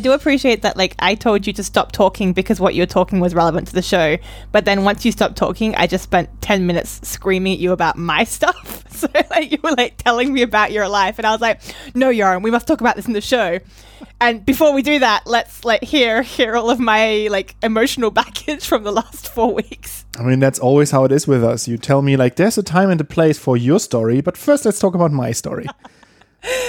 I do appreciate that. Like, I told you to stop talking because what you were talking was relevant to the show. But then once you stopped talking, I just spent 10 minutes screaming at you about my stuff. So, like, you were like telling me about your life. And I was like, no, Yaron, we must talk about this in the show. And before we do that, let's like hear hear all of my like emotional baggage from the last four weeks. I mean, that's always how it is with us. You tell me like there's a time and a place for your story, but first let's talk about my story.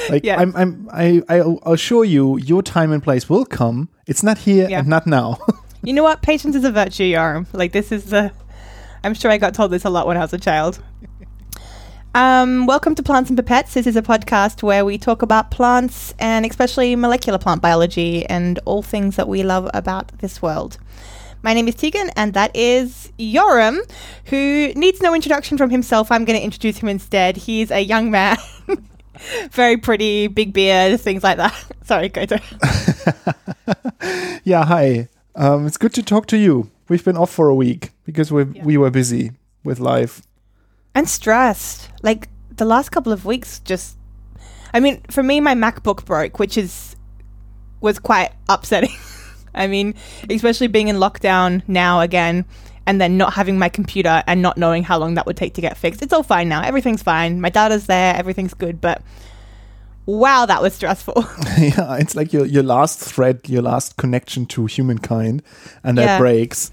Like Yeah. I'm, I'm, I, I assure you, your time and place will come. It's not here Yeah. and not now. You know what? Patience is a virtue, Yaron. Like this is the. I'm sure I got told this a lot when I was a child. Um, welcome to Plants and Pipettes. This is a podcast where we talk about plants and especially molecular plant biology and all things that we love about this world. My name is Tegan, and that is Yoram, who needs no introduction from himself. I'm going to introduce him instead. He's a young man, very pretty, big beard, things like that. Sorry, go to. yeah, hi. Um, it's good to talk to you. We've been off for a week because we Yeah. we were busy with life. and stressed. Like the last couple of weeks, just I mean, for me, my MacBook broke, which is was quite upsetting. I mean, especially being in lockdown now again, and then not having my computer and not knowing how long that would take to get fixed. It's all fine now. Everything's fine. My data's there. Everything's good. But wow, that was stressful. yeah, it's like your your last thread, your last connection to humankind, and Yeah. that breaks.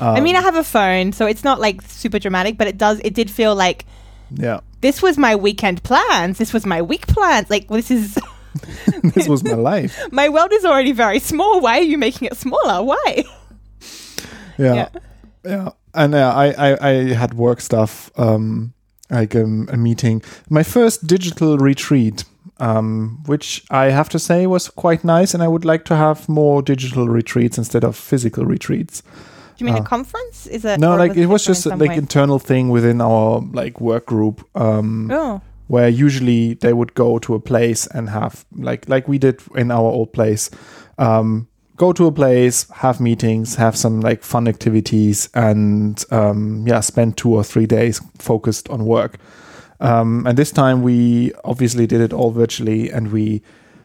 I mean, I Um, have a phone, so it's not like super dramatic, but it does. It did feel like yeah, this was my weekend plans. This was my week plans. Like this is. this was my life. my world is already very small. Why are you making it smaller? Why? Yeah, Yeah. Yeah. And uh, I, I I had work stuff, um, like um, a meeting. My first digital retreat, um, which I have to say was quite nice, and I would like to have more digital retreats instead of physical retreats. Do you mean Uh, a conference? Is it? No, like it was just in like way? internal thing within our like work group. Um, oh, where usually they would go to a place and have like like we did in our old place um go to a place have meetings have some like fun activities and um yeah spend two or three days focused on work um and this time we obviously did it all virtually and we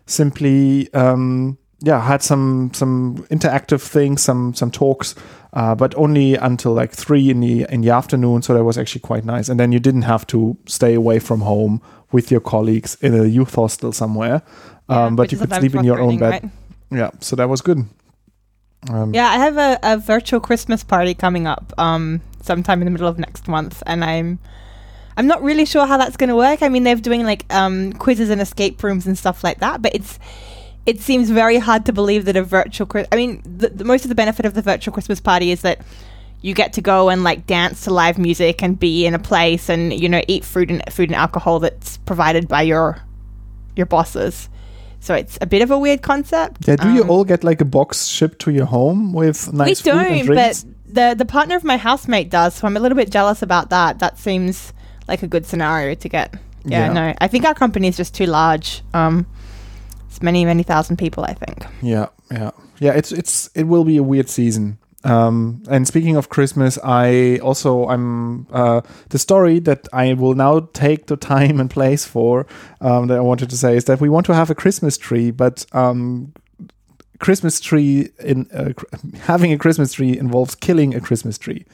simply um yeah had some some interactive things some some talks uh, but only until like three in the in the afternoon. So that was actually quite nice. And then you didn't have to stay away from home with your colleagues in a youth hostel somewhere, yeah, um, but you could sleep in your own bed. right? Yeah, so that was good. Um, Yeah, I have a, a virtual Christmas party coming up um sometime in the middle of next month, and I'm I'm not really sure how that's going to work. I mean, they're doing like um quizzes and escape rooms and stuff like that, but it's it seems very hard to believe that a virtual I mean, the, the most of the benefit of the virtual Christmas party is that you get to go and like dance to live music and be in a place and you know eat food and food and alcohol that's provided by your your bosses. So it's a bit of a weird concept. yeah, do you Um, all get like a box shipped to your home with nice we food and don't, drinks? but the the partner of my housemate does, so I'm a little bit jealous about that. That seems like a good scenario to get. Yeah, Yeah. no, I think our company is just too large. Um, it's many many thousand people. I think. Yeah, yeah, yeah. It's it's it will be a weird season. Um, and speaking of Christmas, I also I'm uh, the story that I will now take the time and place for um, that I wanted to say is that we want to have a Christmas tree, but um, Christmas tree in uh, having a Christmas tree involves killing a Christmas tree.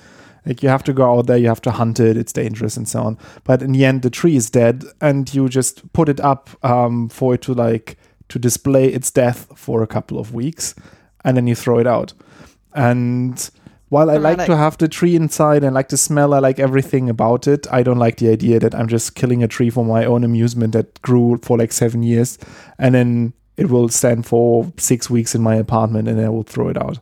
Like you have to go out there, you have to hunt it, it's dangerous and so on. But in the end, the tree is dead, and you just put it up um, for it to like to display its death for a couple of weeks, and then you throw it out. And while I like to have the tree inside and like the smell, I like everything about it. I don't like the idea that I'm just killing a tree for my own amusement that grew for like seven years, and then it will stand for six weeks in my apartment, and I will throw it out.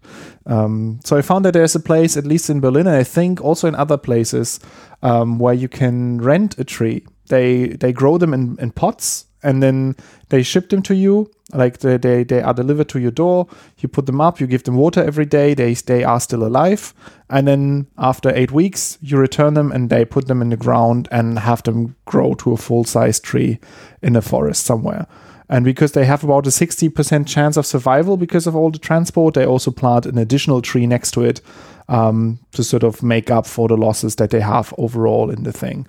Um, so I found that there's a place, at least in Berlin, and I think also in other places, um, where you can rent a tree. They they grow them in, in pots and then they ship them to you. Like they, they they are delivered to your door. You put them up. You give them water every day. They they are still alive. And then after eight weeks, you return them and they put them in the ground and have them grow to a full size tree in a forest somewhere. And because they have about a 60% chance of survival because of all the transport, they also plant an additional tree next to it um, to sort of make up for the losses that they have overall in the thing.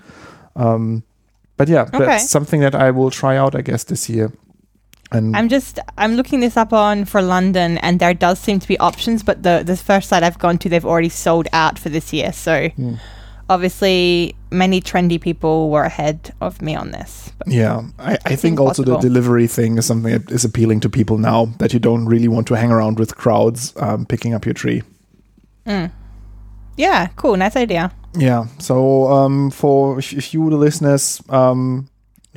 Um, but yeah, Okay. that's something that I will try out, I guess, this year. And I'm just I'm looking this up on for London, and there does seem to be options, but the the first site I've gone to, they've already sold out for this year. So Hmm. obviously, many trendy people were ahead of me on this. Yeah, I, I think also the delivery thing is something that is appealing to people now that you don't really want to hang around with crowds um, picking up your tree. yeah, cool, nice idea. Yeah. So um, for if, if you, the listeners, um,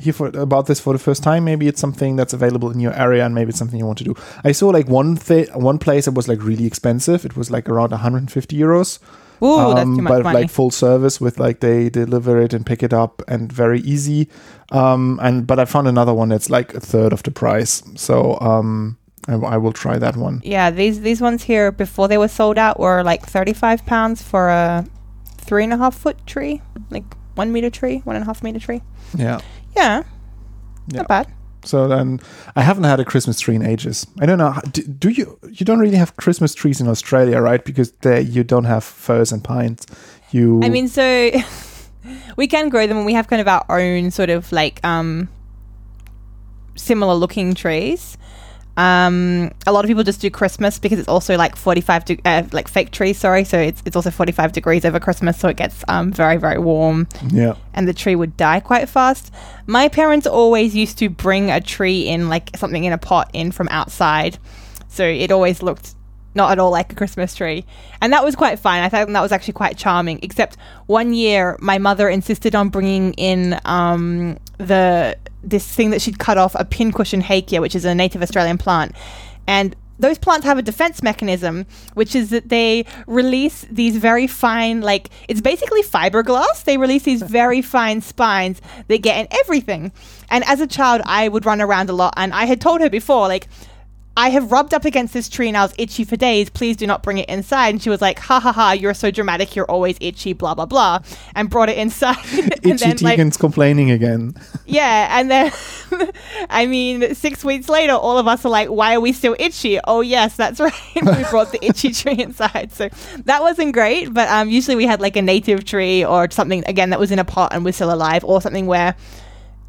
hear for, about this for the first time, maybe it's something that's available in your area, and maybe it's something you want to do. I saw like one thing, one place that was like really expensive. It was like around 150 euros. Ooh, that's um, too much but money. like full service with like they deliver it and pick it up and very easy. Um, and but I found another one that's like a third of the price. So um, I, I will try that one. yeah, these these ones here before they were sold out were like thirty five pounds for a three and a half foot tree, like one meter tree, one and a half meter tree. Yeah. Yeah, Yeah. not bad. So then I haven't had a Christmas tree in ages. I don't know. Do, do you? You don't really have Christmas trees in Australia, right? Because there you don't have firs and pines. You. I mean, so we can grow them, and we have kind of our own sort of like um, similar looking trees. Um, a lot of people just do Christmas because it's also like forty five de- uh, like fake trees. Sorry, so it's it's also forty five degrees over Christmas, so it gets um very very warm, yeah. and the tree would die quite fast. My parents always used to bring a tree in like something in a pot in from outside, so it always looked not at all like a Christmas tree. And that was quite fine. I thought that was actually quite charming. Except one year, my mother insisted on bringing in um, the this thing that she'd cut off a pincushion hakea, which is a native Australian plant, and those plants have a defense mechanism, which is that they release these very fine, like it's basically fiberglass. They release these very fine spines that get in everything. And as a child, I would run around a lot, and I had told her before, like, I have rubbed up against this tree and I was itchy for days. Please do not bring it inside. And she was like, ha ha ha, you're so dramatic. You're always itchy, blah, blah, blah. And brought it inside. and Itchy then, like, complaining again. yeah. And then, I mean, six weeks later, all of us are like, why are we still itchy? Oh, yes, that's right. we brought the itchy tree inside. So that wasn't great. But um, usually we had like a native tree or something, again, that was in a pot and was still alive, or something where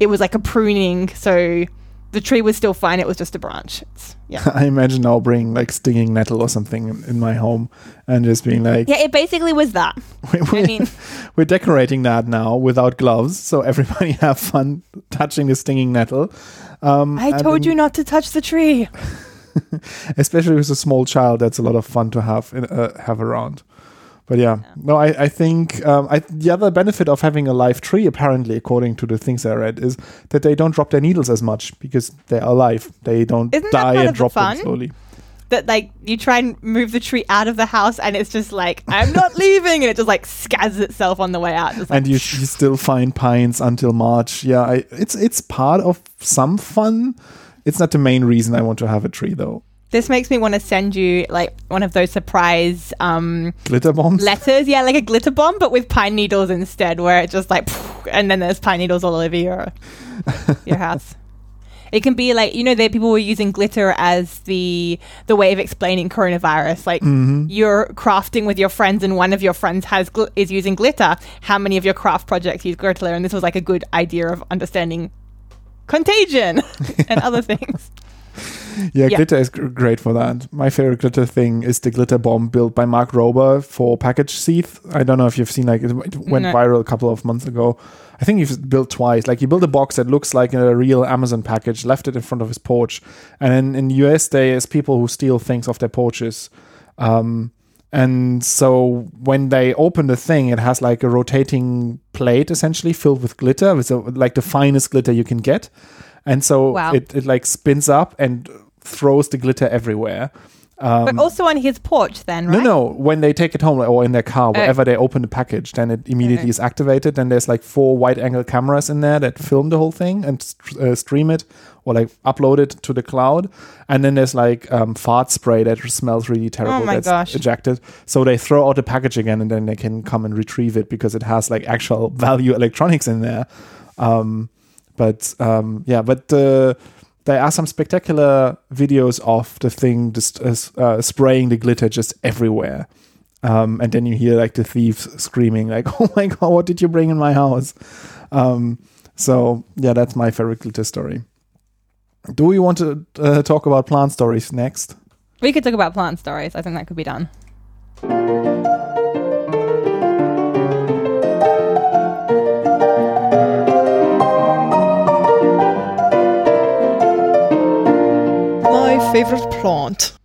it was like a pruning. So the tree was still fine. It was just a branch. It's, yeah. I imagine now bringing like stinging nettle or something in, in my home and just being like, Yeah, it basically was that. we're, I mean, we're decorating that now without gloves, so everybody have fun touching the stinging nettle. Um, I told then- you not to touch the tree. especially with a small child. That's a lot of fun to have in, uh, have around. But yeah, no, I, I think um, I, the other benefit of having a live tree, apparently, according to the things I read, is that they don't drop their needles as much because they are alive. They don't Isn't die and of the drop them slowly. That like you try and move the tree out of the house, and it's just like I'm not leaving, and it just like scads itself on the way out. Like, and you, you still find pines until March. Yeah, I, it's it's part of some fun. It's not the main reason I want to have a tree, though. This makes me want to send you like one of those surprise um, Glitter bombs. letters. Yeah, like a glitter bomb, but with pine needles instead, where it just like, and then there's pine needles all over your your house. It can be like you know, there people were using glitter as the the way of explaining coronavirus. Like Mm-hmm. you're crafting with your friends, and one of your friends has gl- is using glitter. How many of your craft projects use glitter? And this was like a good idea of understanding contagion and other things. Yeah, Yeah. glitter is great for that. My favorite glitter thing is the glitter bomb built by Mark Rober for Package Seeth. I don't know if you've seen like it went No. viral a couple of months ago. I think he's built twice. Like he built a box that looks like a real Amazon package, left it in front of his porch, and then in US there is people who steal things off their porches. Um, and so when they open the thing, it has like a rotating plate essentially filled with glitter, with like the finest glitter you can get. And so Wow. it, it like spins up and throws the glitter everywhere. but also on his porch, then, right? Um, No, no. When they take it home or in their car, Oh. wherever they open the package, then it immediately is activated. Then there's like four wide angle cameras in there that film the whole thing and st- uh, stream it or like upload it to the cloud. And then there's like um, fart spray that smells really terrible Oh my that's gosh. ejected. So they throw out the package again and then they can come and retrieve it because it has like actual value electronics in there. Um, but um, yeah, but there are some spectacular videos of the thing just uh, uh, spraying the glitter just everywhere. Um, and then you hear like the thieves screaming, like, "Oh my god, what did you bring in my house?" Um, so yeah, that's my favorite glitter story. Do we want to uh, talk about plant stories next? We could talk about plant stories. I think that could be done. Favorite plant.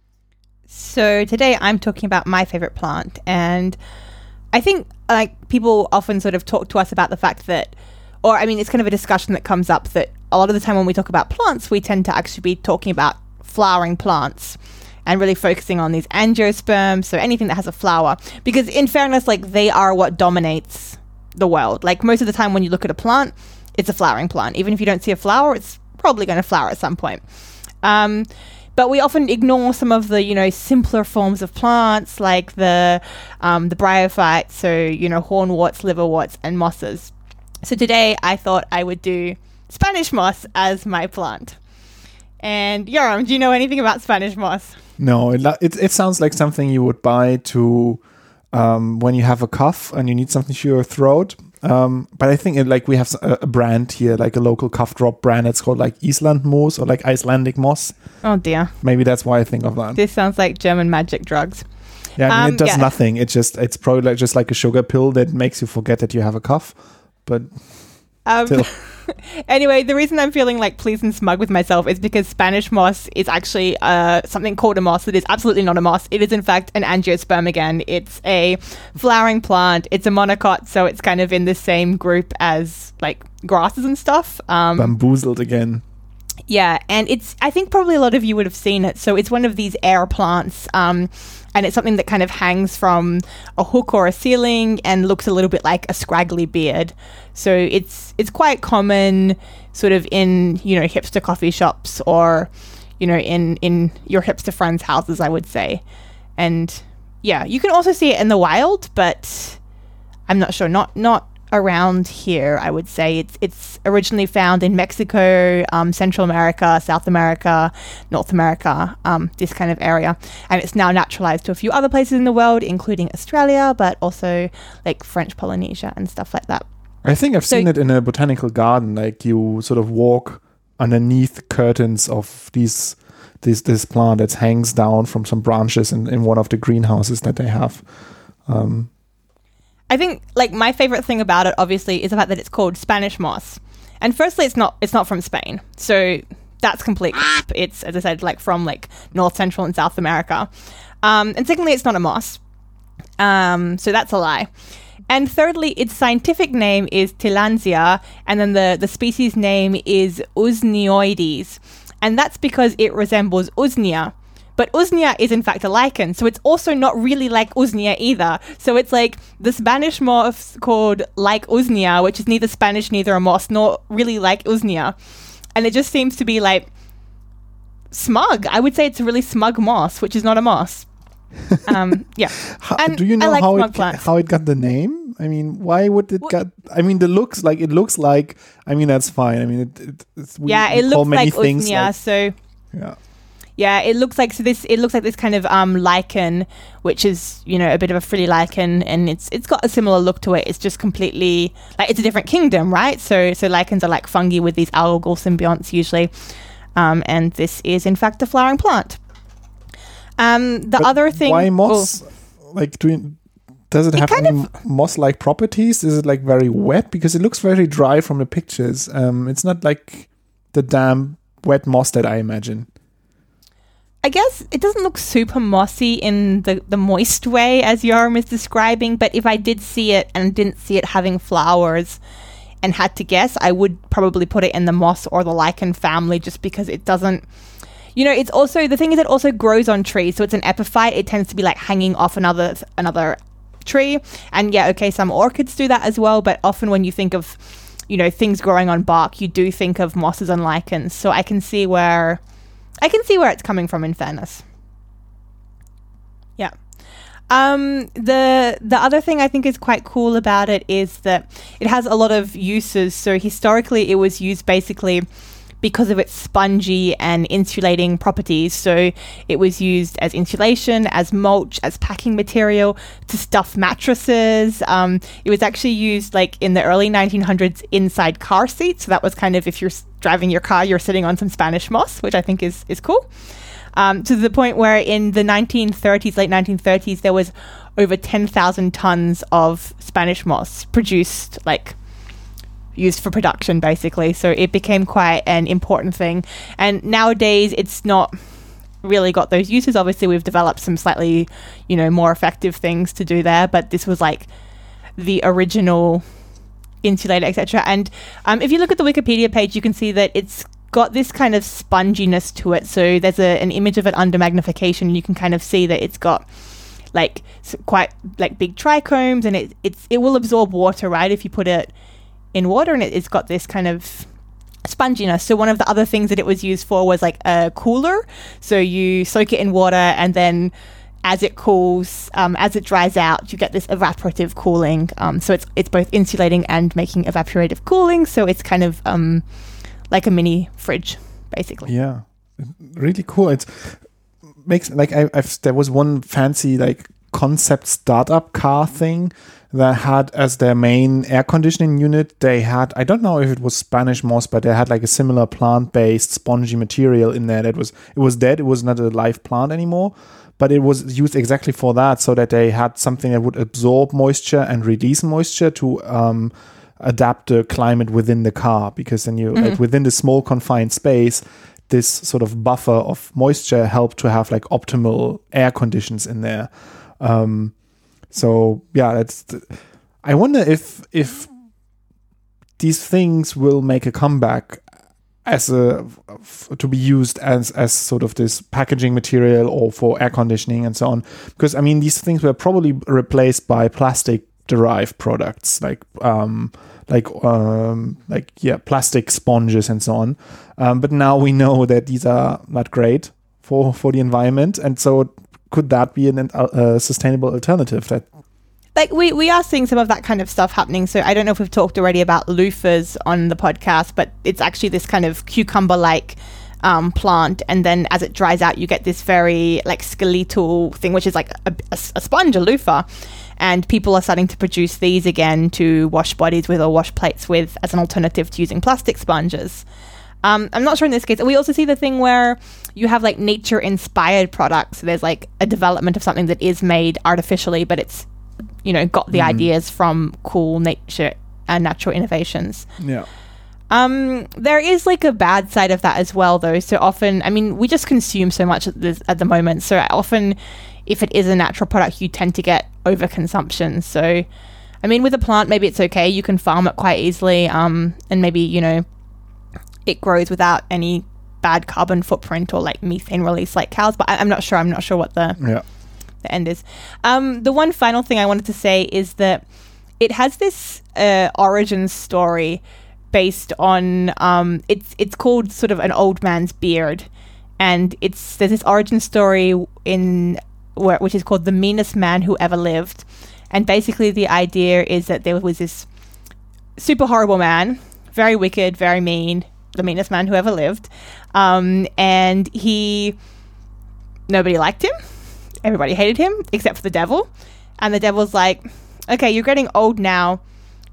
So today I'm talking about my favorite plant, and I think like people often sort of talk to us about the fact that, or I mean, it's kind of a discussion that comes up that a lot of the time when we talk about plants, we tend to actually be talking about flowering plants and really focusing on these angiosperms, so anything that has a flower. Because in fairness, like they are what dominates the world. Like most of the time when you look at a plant, it's a flowering plant. Even if you don't see a flower, it's probably going to flower at some point. Um, but we often ignore some of the you know simpler forms of plants like the um, the bryophytes, so you know hornworts, liverworts, and mosses. So today I thought I would do Spanish moss as my plant. And Yoram, do you know anything about Spanish moss? No, it, it, it sounds like something you would buy to um, when you have a cough and you need something to your throat. Um, but I think it, like we have a, a, brand here, like a local cough drop brand. It's called like Island Moss or like Icelandic moss. Oh dear. Maybe that's why I think of that. This sounds like German magic drugs. Yeah, I mean, um, it does yeah. nothing. It just it's probably like just like a sugar pill that makes you forget that you have a cough. But um, anyway, the reason I'm feeling like pleased and smug with myself is because Spanish moss is actually uh, something called a moss that is absolutely not a moss. It is, in fact, an angiosperm again. It's a flowering plant. It's a monocot, so it's kind of in the same group as like grasses and stuff. Um, Bamboozled again. Yeah, and it's, I think probably a lot of you would have seen it. So it's one of these air plants. Um, and it's something that kind of hangs from a hook or a ceiling and looks a little bit like a scraggly beard. So it's it's quite common sort of in, you know, hipster coffee shops or you know, in in your hipster friends' houses, I would say. And yeah, you can also see it in the wild, but I'm not sure. Not not around here. I would say it's it's originally found in Mexico, um, Central America, South America, North America, um, this kind of area, and it's now naturalized to a few other places in the world, including Australia, but also like French Polynesia and stuff like that. I think I've so, seen it in a botanical garden. Like you sort of walk underneath curtains of these this this plant that hangs down from some branches in, in one of the greenhouses that they have. Um, I think like my favorite thing about it obviously is the fact that it's called Spanish moss. And firstly it's not it's not from Spain. So that's complete It's as I said like from like North Central and South America. Um, and secondly it's not a moss. Um, so that's a lie. And thirdly, its scientific name is Tillandsia, and then the, the species name is Usneoides. And that's because it resembles Usnea, but Usnea is in fact a lichen, so it's also not really like Usnea either. So it's like the Spanish moss called like Usnea, which is neither Spanish, neither a moss, nor really like Usnea. And it just seems to be like smug. I would say it's a really smug moss, which is not a moss. um, yeah. how, and do you know like how it plants. how it got the name? I mean, why would it get? I mean, the looks like it looks like. I mean, that's fine. I mean, it, it, it's, we, yeah, it looks like Usnea. Like, so yeah. Yeah, it looks like so this. It looks like this kind of um, lichen, which is you know a bit of a frilly lichen, and it's it's got a similar look to it. It's just completely like it's a different kingdom, right? So so lichens are like fungi with these algal symbionts usually, um, and this is in fact a flowering plant. Um, the but other thing, why moss? Oh, like doing does it, it have any moss-like properties? Is it like very wet? Because it looks very dry from the pictures. Um, it's not like the damp wet moss that I imagine. I guess it doesn't look super mossy in the, the moist way as Yoram is describing, but if I did see it and didn't see it having flowers and had to guess, I would probably put it in the moss or the lichen family just because it doesn't. You know, it's also the thing is it also grows on trees, so it's an epiphyte. It tends to be like hanging off another another tree, and yeah, okay, some orchids do that as well. But often when you think of you know things growing on bark, you do think of mosses and lichens. So I can see where I can see where it's coming from. In fairness, yeah. Um, the the other thing I think is quite cool about it is that it has a lot of uses. So historically, it was used basically because of its spongy and insulating properties. So it was used as insulation, as mulch, as packing material to stuff mattresses. Um, it was actually used like in the early 1900s inside car seats. So that was kind of if you're driving your car, you're sitting on some Spanish moss, which I think is is cool. Um, to the point where in the 1930s, late 1930s, there was over 10,000 tons of Spanish moss produced, like used for production, basically. So it became quite an important thing. And nowadays, it's not really got those uses. Obviously, we've developed some slightly, you know, more effective things to do there. But this was like the original insulator, etc. And um, if you look at the Wikipedia page, you can see that it's got this kind of sponginess to it. So there's a, an image of it under magnification. You can kind of see that it's got like quite like big trichomes, and it it's it will absorb water, right? If you put it in water, and it, it's got this kind of sponginess. So one of the other things that it was used for was like a cooler. So you soak it in water, and then as it cools, um, as it dries out, you get this evaporative cooling. Um, so it's it's both insulating and making evaporative cooling. So it's kind of um, like a mini fridge, basically. Yeah, really cool. It's makes like I, I've there was one fancy like concept startup car thing that had as their main air conditioning unit. They had I don't know if it was Spanish moss but they had like a similar plant based spongy material in there that was it was dead. It was not a live plant anymore but it was used exactly for that so that they had something that would absorb moisture and release moisture to um, adapt the climate within the car because then you like within the small confined space this sort of buffer of moisture helped to have like optimal air conditions in there um so yeah that's th- i wonder if if these things will make a comeback as a f- to be used as as sort of this packaging material or for air conditioning and so on. Because i mean these things were probably replaced by plastic derived products like um like um like yeah plastic sponges and so on. Um, but now we know that these are not great for for the environment. And so could that be an uh, sustainable alternative that like we, we are seeing some of that kind of stuff happening. So I don't know if we've talked already about loofahs on the podcast, but it's actually this kind of cucumber like um, plant, and then as it dries out, you get this very like skeletal thing, which is like a, a, a sponge, a loofah. And people are starting to produce these again to wash bodies with or wash plates with as an alternative to using plastic sponges. Um, I'm not sure in this case. We also see the thing where you have like nature inspired products. So there's like a development of something that is made artificially, but it's, you know, got the ideas from cool nature and natural innovations. yeah Um, there is like a bad side of that as well, though. So often, I mean, we just consume so much at, this, at the moment. So often, if it is a natural product, you tend to get overconsumption. So, I mean, with a plant, maybe it's okay. You can farm it quite easily, um, and maybe you know, it grows without any bad carbon footprint or like methane release like cows. But I, I'm not sure. I'm not sure what the yeah the end is. Um, the one final thing I wanted to say is that it has this uh, origin story based on um, it's it's called sort of an old man's beard, and it's there's this origin story in where, which is called the meanest man who ever lived, and basically the idea is that there was this super horrible man, very wicked, very mean, the meanest man who ever lived, um, and he nobody liked him everybody hated him except for the devil. And the devil's like, okay, you're getting old now.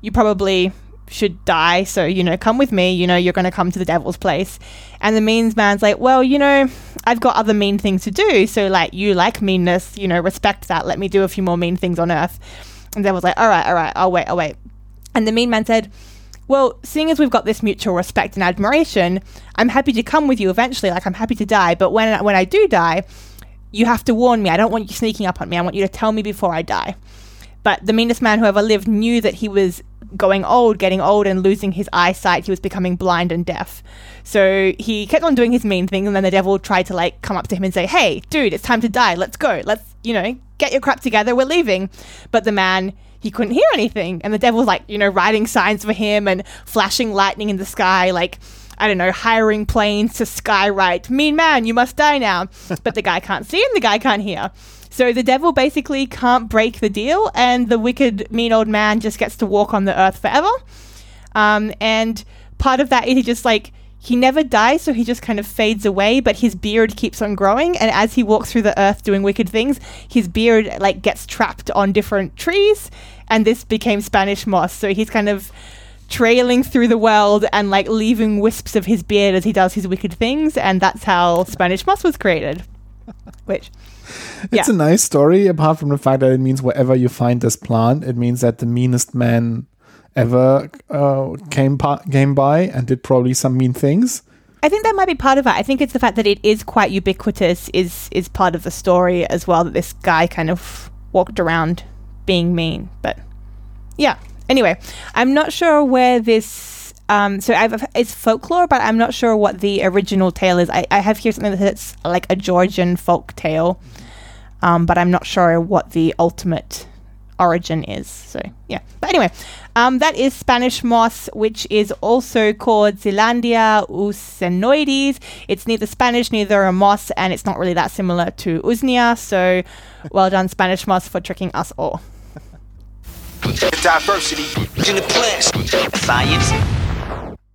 You probably should die. So, you know, come with me. You know, you're going to come to the devil's place. And the means man's like, well, you know, I've got other mean things to do. So, like, you like meanness, you know, respect that. Let me do a few more mean things on earth. And the devil's like, all right, all right, I'll wait, I'll wait. And the mean man said, well, seeing as we've got this mutual respect and admiration, I'm happy to come with you eventually. Like, I'm happy to die. But when, when I do die, you have to warn me. I don't want you sneaking up on me. I want you to tell me before I die. But the meanest man who ever lived knew that he was going old, getting old, and losing his eyesight. He was becoming blind and deaf. So he kept on doing his mean thing, and then the devil tried to like come up to him and say, "Hey, dude, it's time to die. Let's go. Let's, you know, get your crap together. We're leaving." But the man he couldn't hear anything, and the devil was like, you know, writing signs for him and flashing lightning in the sky, like. I don't know, hiring planes to skywrite. Mean man, you must die now. But the guy can't see and the guy can't hear. So the devil basically can't break the deal, and the wicked, mean old man just gets to walk on the earth forever. Um, and part of that is he just like he never dies, so he just kind of fades away, but his beard keeps on growing. And as he walks through the earth doing wicked things, his beard like gets trapped on different trees, and this became Spanish moss. So he's kind of trailing through the world and like leaving wisps of his beard as he does his wicked things, and that's how Spanish moss was created. Which It's a nice story, apart from the fact that it means wherever you find this plant, it means that the meanest man ever uh, came pa- came by and did probably some mean things. I think that might be part of it. I think it's the fact that it is quite ubiquitous is is part of the story as well. That this guy kind of walked around being mean, but yeah. Anyway, I'm not sure where this. Um, so I've, it's folklore, but I'm not sure what the original tale is. I, I have here something that's like a Georgian folk tale, um, but I'm not sure what the ultimate origin is. So yeah. But anyway, um, that is Spanish moss, which is also called Tillandsia usneoides. It's neither Spanish, neither a moss, and it's not really that similar to Usnea. So well done, Spanish moss, for tricking us all. Diversity in the class. Science.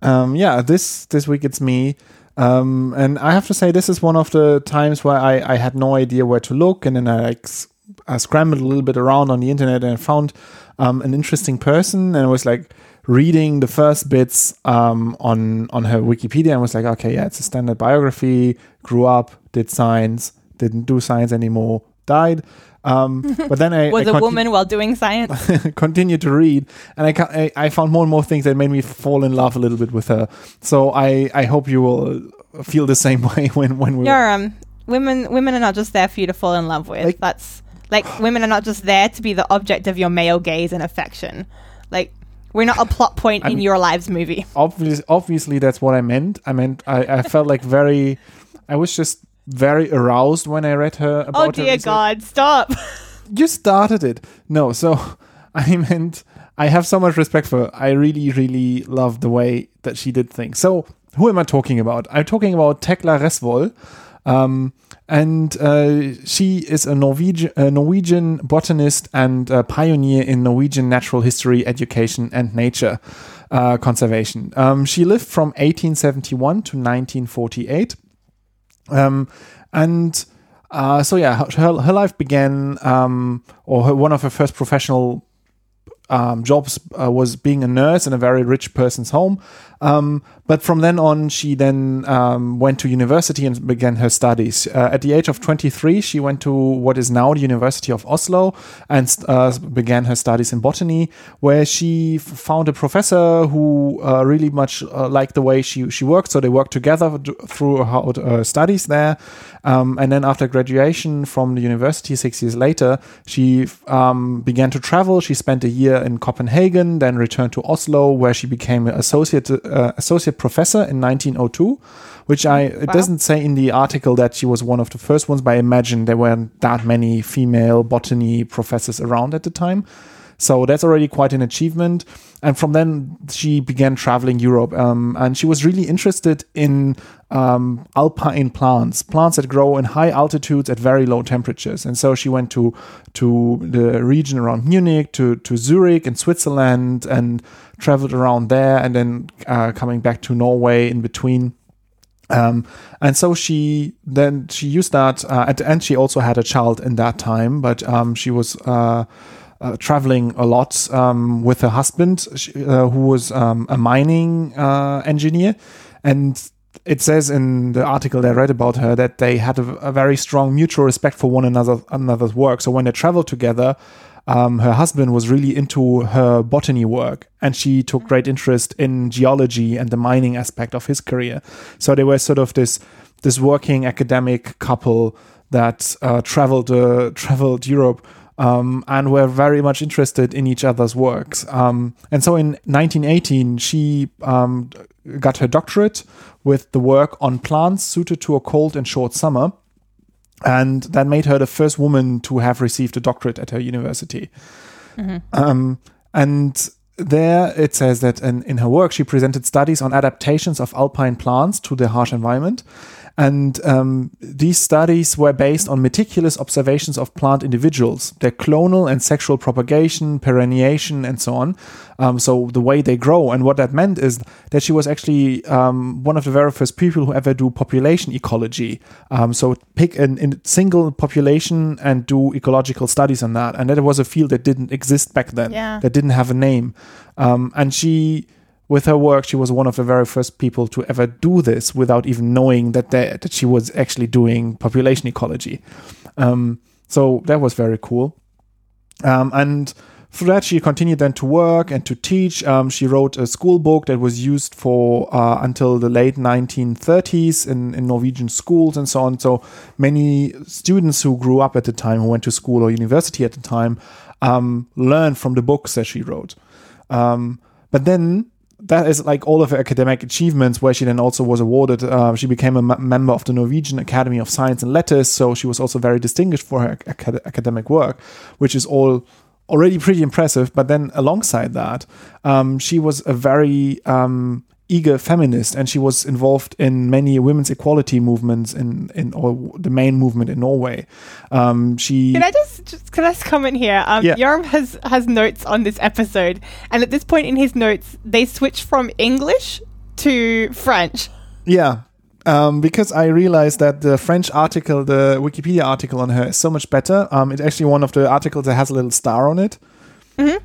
Um, yeah, this this week it's me. Um, and I have to say, this is one of the times where I, I had no idea where to look, and then I like I scrambled a little bit around on the internet and I found um, an interesting person, and I was like reading the first bits um, on on her Wikipedia, and was like, okay, yeah, it's a standard biography. Grew up, did science, didn't do science anymore, died. Um, but then I Was I a conti- woman while doing science. continued to read and I, I I found more and more things that made me fall in love a little bit with her so I I hope you will feel the same way when when we You're, um, women women are not just there for you to fall in love with. Like- That's like women are not just there to be the object of your male gaze and affection. Like we're not a plot point I in mean- your lives movie. obviously obviously that's what I meant I meant I, I felt like very I was just very aroused when I read her about Oh dear. God, stop. you started it. No, so I meant I have so much respect for her. I really, really love the way that she did things. So who am I talking about? I'm talking about Thekla Resvoll. Um, and uh, she is a Norwegian, a Norwegian botanist and pioneer in Norwegian natural history, education, and nature uh, conservation. Um, she lived from 1871 to 1948. Um, and uh, so yeah, her, her life began, um, or her, one of her first professional um, jobs uh, was being a nurse in a very rich person's home. Um, but from then on, she then um, went to university and began her studies. Uh, at the age of 23, she went to what is now the University of Oslo and uh, began her studies in botany, where she found a professor who uh, really much uh, liked the way she, she worked. So they worked together throughout her studies there. Um, and then after graduation from the university, six years later, she um, began to travel. She spent a year in Copenhagen, then returned to Oslo, where she became an associate uh, associate professor in 1902. Which I it Wow. doesn't say in the article that she was one of the first ones, but I imagine there weren't that many female botany professors around at the time. So that's already quite an achievement. And from then, she began traveling Europe. Um, and she was really interested in um, alpine plants, plants that grow in high altitudes at very low temperatures. And so she went to to the region around Munich, to to Zurich in Switzerland, and traveled around there, and then uh, coming back to Norway in between. Um, and so she then she used that uh, at the end she also had a child in that time but um, she was uh, uh, traveling a lot um, with her husband she, uh, who was um, a mining uh, engineer and it says in the article that I read about her that they had a, a very strong mutual respect for one another another's work so when they traveled together um, her husband was really into her botany work and she took great interest in geology and the mining aspect of his career so they were sort of this this working academic couple that uh, traveled uh, traveled Europe um, and were very much interested in each other's works. Um, and so in 1918, she um, got her doctorate with the work on plants suited to a cold and short summer. And that made her the first woman to have received a doctorate at her university. Um, and there it says that in, in her work, she presented studies on adaptations of alpine plants to their harsh environment. And um, these studies were based on meticulous observations of plant individuals, their clonal and sexual propagation, perenniation, and so on. Um, so the way they grow. And what that meant is that she was actually um, one of the very first people who ever do population ecology. Um, so pick a single population and do ecological studies on that. And that was a field that didn't exist back then, Yeah. that didn't have a name. Um, and she with her work, she was one of the very first people to ever do this without even knowing that they, that she was actually doing population ecology. Um, so that was very cool. Um, and through that, she continued then to work and to teach. Um, she wrote a school book that was used for uh, until the late 1930s in, in Norwegian schools and so on. So many students who grew up at the time, who went to school or university at the time, um, learned from the books that she wrote. Um, but then that is like all of her academic achievements, where she then also was awarded. Uh, she became a m- member of the Norwegian Academy of Science and Letters, so she was also very distinguished for her acad- academic work, which is all already pretty impressive. But then alongside that, um, she was a very um, eager feminist, and she was involved in many women's equality movements in in or the main movement in Norway. Um, she Can I just, just can I just comment here? Um, Yeah. Yoram has has notes on this episode, and at this point in his notes, they switch from English to French. Yeah. Um, because I realized that the French article, the Wikipedia article on her is so much better. Um, it's actually one of the articles that has a little star on it.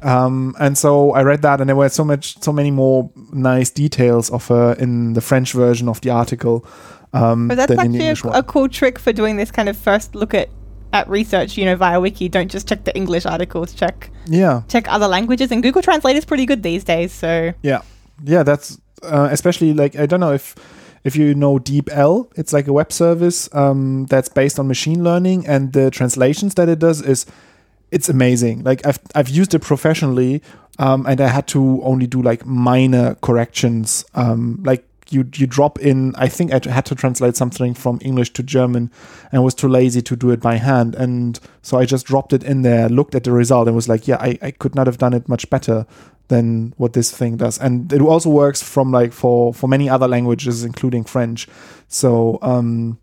Um, and so I read that, and there were so much, so many more nice details of her in the French version of the article um, But that's than in the actually a, a cool trick for doing this kind of first look at at research. You know, via wiki. Don't just check the English articles. Check yeah, check other languages, and Google Translate is pretty good these days. So yeah, yeah. That's uh, especially like I don't know if if you know DeepL, it's like a web service um, that's based on machine learning, and the translations that it does is it's amazing. Like I've I've used it professionally, um, and I had to only do like minor corrections. Um, like you you drop in. I think I had to translate something from English to German, and was too lazy to do it by hand. And so I just dropped it in there, looked at the result, and was like, yeah, I, I could not have done it much better than what this thing does. And it also works from like for for many other languages, including French. So um,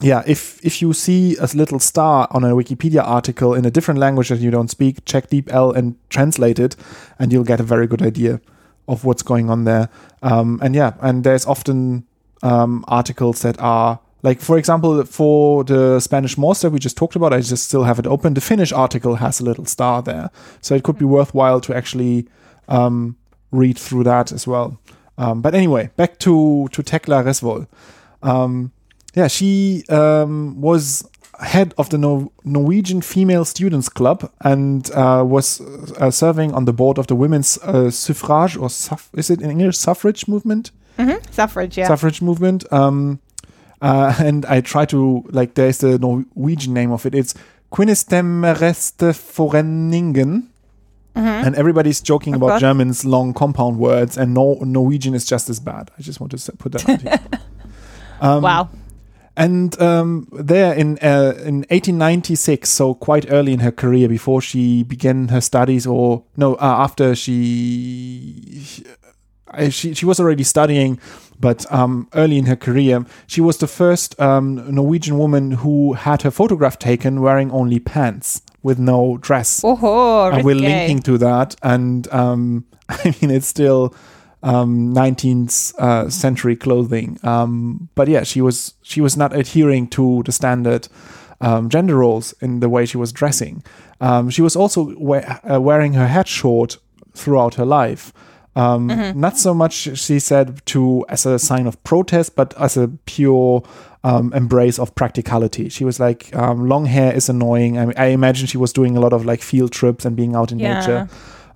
yeah, if if you see a little star on a Wikipedia article in a different language that you don't speak, check DeepL and translate it, and you'll get a very good idea of what's going on there. Um, and yeah, and there's often um, articles that are like, for example, for the Spanish that we just talked about, I just still have it open. The Finnish article has a little star there, so it could be worthwhile to actually um, read through that as well. Um, but anyway, back to to Thekla Resvoll. Yeah, she um, was head of the Nor- Norwegian Female Students Club and uh, was uh, serving on the board of the Women's uh, Suffrage or suff- is it in English suffrage movement? hmm suffrage, yeah. Suffrage movement. Um, uh, and I try to like there's the Norwegian name of it. It's Kvinnestemmerettsforeningen. And everybody's joking about. German's long compound words, and no Norwegian is just as bad. I just want to put that out here. Um, wow. And um, there in uh, in 1896, so quite early in her career, before she began her studies, or no, uh, after she, uh, she she was already studying, but um, early in her career, she was the first um, Norwegian woman who had her photograph taken wearing only pants with no dress. Oh, and we're linking to that and um i mean it's still um 19th uh, century clothing. Um but yeah she was she was not adhering to the standard um, gender roles in the way she was dressing. Um, she was also we- uh, wearing her head short throughout her life. Um, not so much she said to as a sign of protest but as a pure um, embrace of practicality. She was like um, long hair is annoying. I, I imagine she was doing a lot of like field trips and being out in Yeah. nature.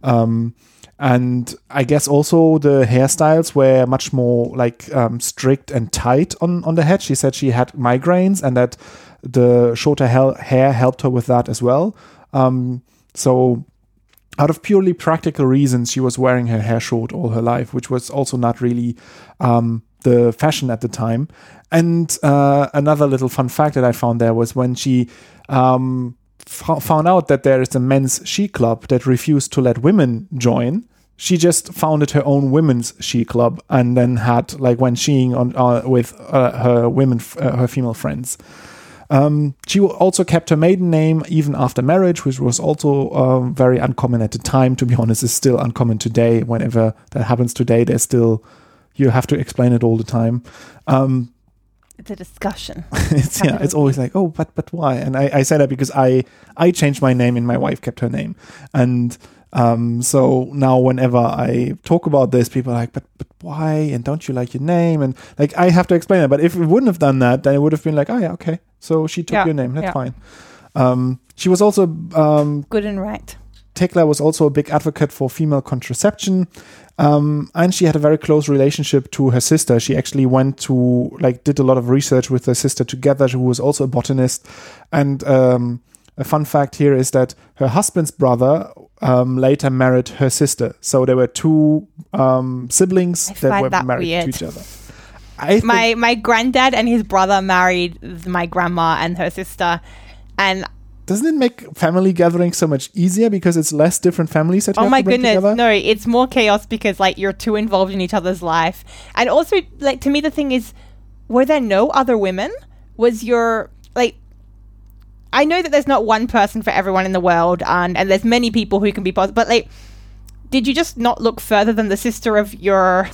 Um, and I guess also the hairstyles were much more like um, strict and tight on on the head. She said she had migraines and that the shorter hair helped her with that as well. Um, so out of purely practical reasons, she was wearing her hair short all her life, which was also not really um, the fashion at the time. And uh, another little fun fact that I found there was when she um, found out that there is a men's ski club that refused to let women join. she just founded her own women's ski club and then had like went skiing on uh, with uh, her women, uh, her female friends. Um, she also kept her maiden name even after marriage, which was also um, very uncommon at the time. To be honest, is still uncommon today. Whenever that happens today, there's still you have to explain it all the time. Um, It's a discussion. it's yeah, it's always like, oh, but but why? And I, I say that because I I changed my name and my wife kept her name, and um, so now whenever I talk about this, people are like, but but why? And don't you like your name? And like I have to explain it. But if we wouldn't have done that, then it would have been like, oh yeah, okay. So she took Yeah, your name. That's yeah. fine. Um, she was also um, Good and right. Thekla was also a big advocate for female contraception. Um, and she had a very close relationship to her sister. She actually went to, like, did a lot of research with her sister together, who was also a botanist. And um, a fun fact here is that her husband's brother um, later married her sister. So there were two um, siblings I that were that married weird. to each other. I My my granddad and his brother married my grandma and her sister, and doesn't it make family gatherings so much easier because it's less different families that oh my goodness, no, it's more chaos because like you're too involved in each other's life, and also like to me the thing is, were there no other women? Was your like I know that there's not one person for everyone in the world, and and there's many people who can be positive. But like, did you just not look further than the sister of your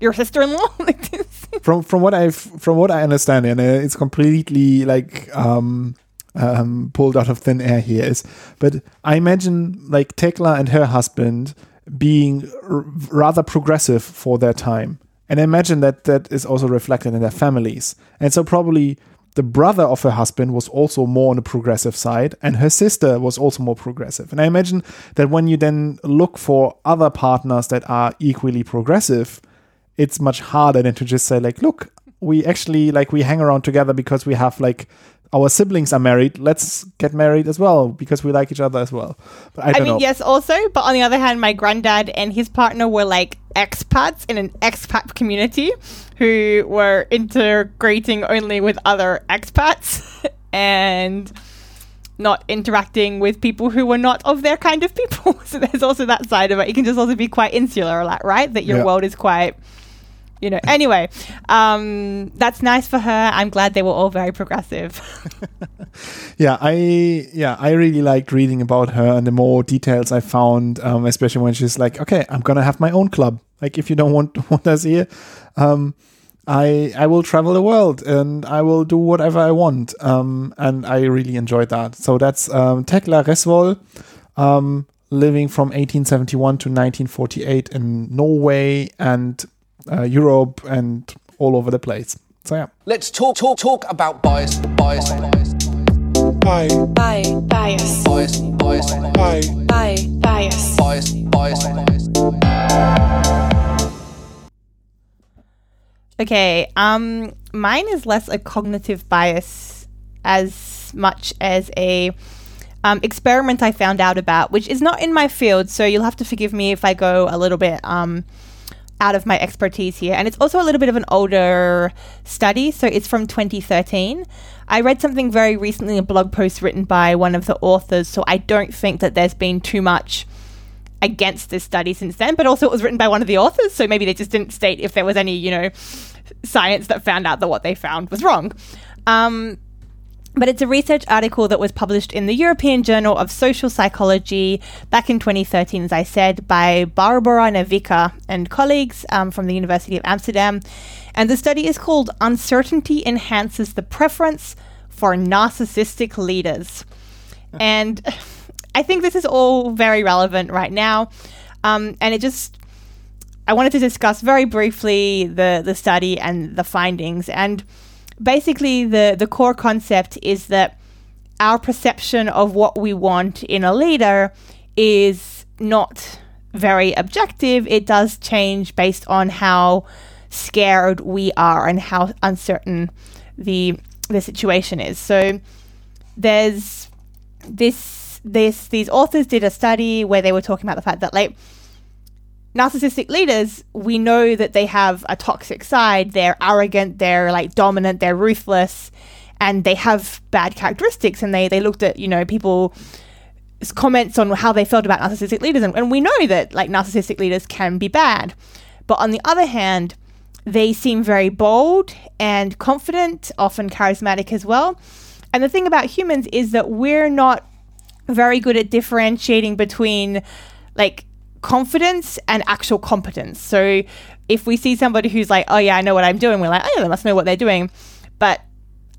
your sister-in-law? like this? from from what I've from what I understand, and it's completely like um, um, pulled out of thin air here is, but I imagine like Thekla and her husband being r- rather progressive for their time, and I imagine that that is also reflected in their families, and so probably. The brother of her husband was also more on the progressive side, and her sister was also more progressive. And I imagine that when you then look for other partners that are equally progressive, it's much harder than to just say like look we actually like we hang around together because we have like our siblings are married let's get married as well because we like each other as well but i I mean, know yes, also, but on the other hand, my granddad and his partner were like expats in an expat community who were integrating only with other expats and not interacting with people who were not of their kind of people. so there's also that side of it. You can just also be quite insular, like, right? That your Yeah. world is quite. You know, anyway, um, that's nice for her. I'm glad they were all very progressive. yeah i yeah i really liked reading about her and the more details i found um, especially when she's like okay i'm gonna have my own club like if you don't want want us here um I, I will travel the world and I will do whatever I want. Um, and I really enjoyed that. So that's um, Thekla Resvoll, um, living from 1871 to 1948 in Norway and uh, Europe and all over the place. So yeah. Let's talk, talk, talk about bias, bias, bias, Bi, Bi bias. bias, bias, bi, Bi bias. bias, bias, bias. Okay, um, mine is less a cognitive bias as much as a um, experiment I found out about, which is not in my field, so you'll have to forgive me if I go a little bit um, out of my expertise here. And it's also a little bit of an older study, so it's from 2013. I read something very recently, a blog post written by one of the authors, so I don't think that there's been too much against this study since then, but also it was written by one of the authors, so maybe they just didn't state if there was any, you know, science that found out that what they found was wrong. Um, but it's a research article that was published in the European Journal of Social Psychology back in 2013, as I said, by Barbara Nevicka and colleagues um, from the University of Amsterdam. And the study is called Uncertainty Enhances the Preference for Narcissistic Leaders. And I think this is all very relevant right now. Um, and it just, I wanted to discuss very briefly the, the study and the findings. And basically, the, the core concept is that our perception of what we want in a leader is not very objective. It does change based on how scared we are and how uncertain the the situation is. So there's this this these authors did a study where they were talking about the fact that like narcissistic leaders we know that they have a toxic side they're arrogant they're like dominant they're ruthless and they have bad characteristics and they they looked at you know people comments on how they felt about narcissistic leaders, and, and we know that like narcissistic leaders can be bad, but on the other hand, they seem very bold and confident, often charismatic as well. And the thing about humans is that we're not very good at differentiating between like confidence and actual competence. So if we see somebody who's like, oh yeah, I know what I'm doing, we're like, oh yeah, they must know what they're doing. But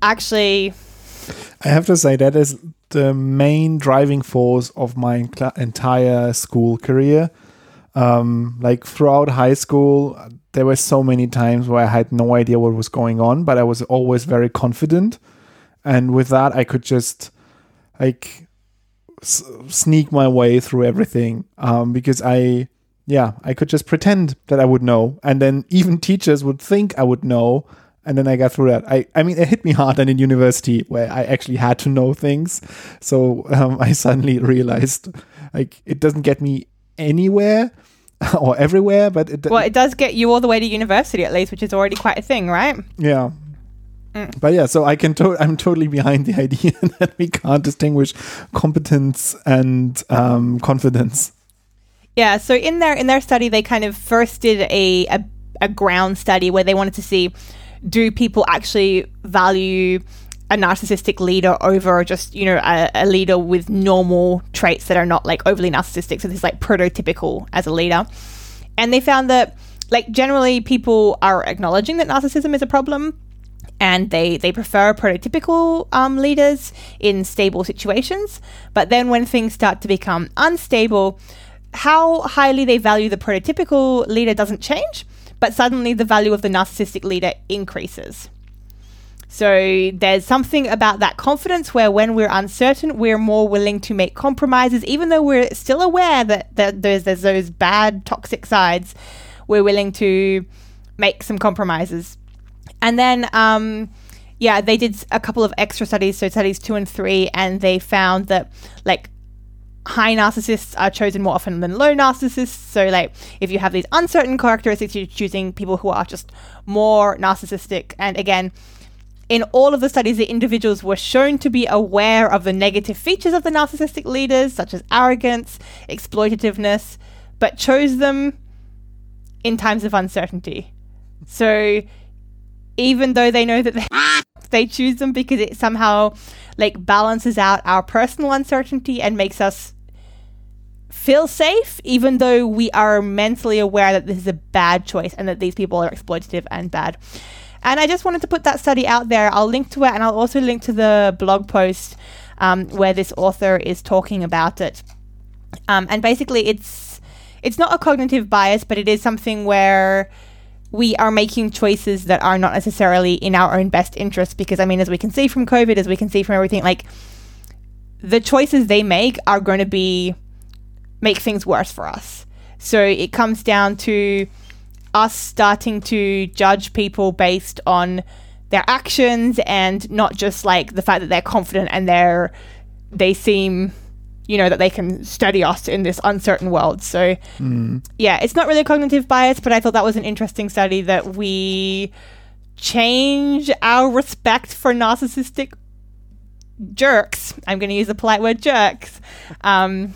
actually, I have to say that is the main driving force of my entire school career. Um, like throughout high school, there were so many times where I had no idea what was going on, but I was always very confident, and with that, I could just like s- sneak my way through everything um, because I, yeah, I could just pretend that I would know, and then even teachers would think I would know, and then I got through that. I, I mean, it hit me hard then in university where I actually had to know things. So um, I suddenly realized like it doesn't get me anywhere or everywhere, but it, well, it does get you all the way to university at least, which is already quite a thing, right? yeah. But yeah, so I can to- I'm totally behind the idea that we can't distinguish competence and um, confidence. Yeah, so in their in their study, they kind of first did a, a a ground study where they wanted to see do people actually value a narcissistic leader over just you know a, a leader with normal traits that are not like overly narcissistic. So this is like prototypical as a leader, and they found that like generally people are acknowledging that narcissism is a problem and they they prefer prototypical um, leaders in stable situations. But then when things start to become unstable, how highly they value the prototypical leader doesn't change, but suddenly the value of the narcissistic leader increases. So there's something about that confidence where when we're uncertain, we're more willing to make compromises, even though we're still aware that, that there's, there's those bad toxic sides. We're willing to make some compromises. And then, um, yeah, they did a couple of extra studies, so studies two and three, and they found that like high narcissists are chosen more often than low narcissists. So, like, if you have these uncertain characteristics, you're choosing people who are just more narcissistic. And again, in all of the studies, the individuals were shown to be aware of the negative features of the narcissistic leaders, such as arrogance, exploitativeness, but chose them in times of uncertainty. So, even though they know that they, they choose them because it somehow like balances out our personal uncertainty and makes us feel safe even though we are mentally aware that this is a bad choice and that these people are exploitative and bad. And i just wanted to put that study out there. I'll link to it and i'll also link to the blog post um, where this author is talking about it. Um, and basically it's it's not a cognitive bias but it is something where we are making choices that are not necessarily in our own best interest because I mean as we can see from COVID as we can see from everything like the choices they make are going to be make things worse for us. So it comes down to us starting to judge people based on their actions and not just like the fact that they're confident and they're they seem you know that they can study us in this uncertain world. So yeah it's not really a cognitive bias but i thought that was an interesting study that we change our respect for narcissistic jerks. I'm going to use the polite word jerks um,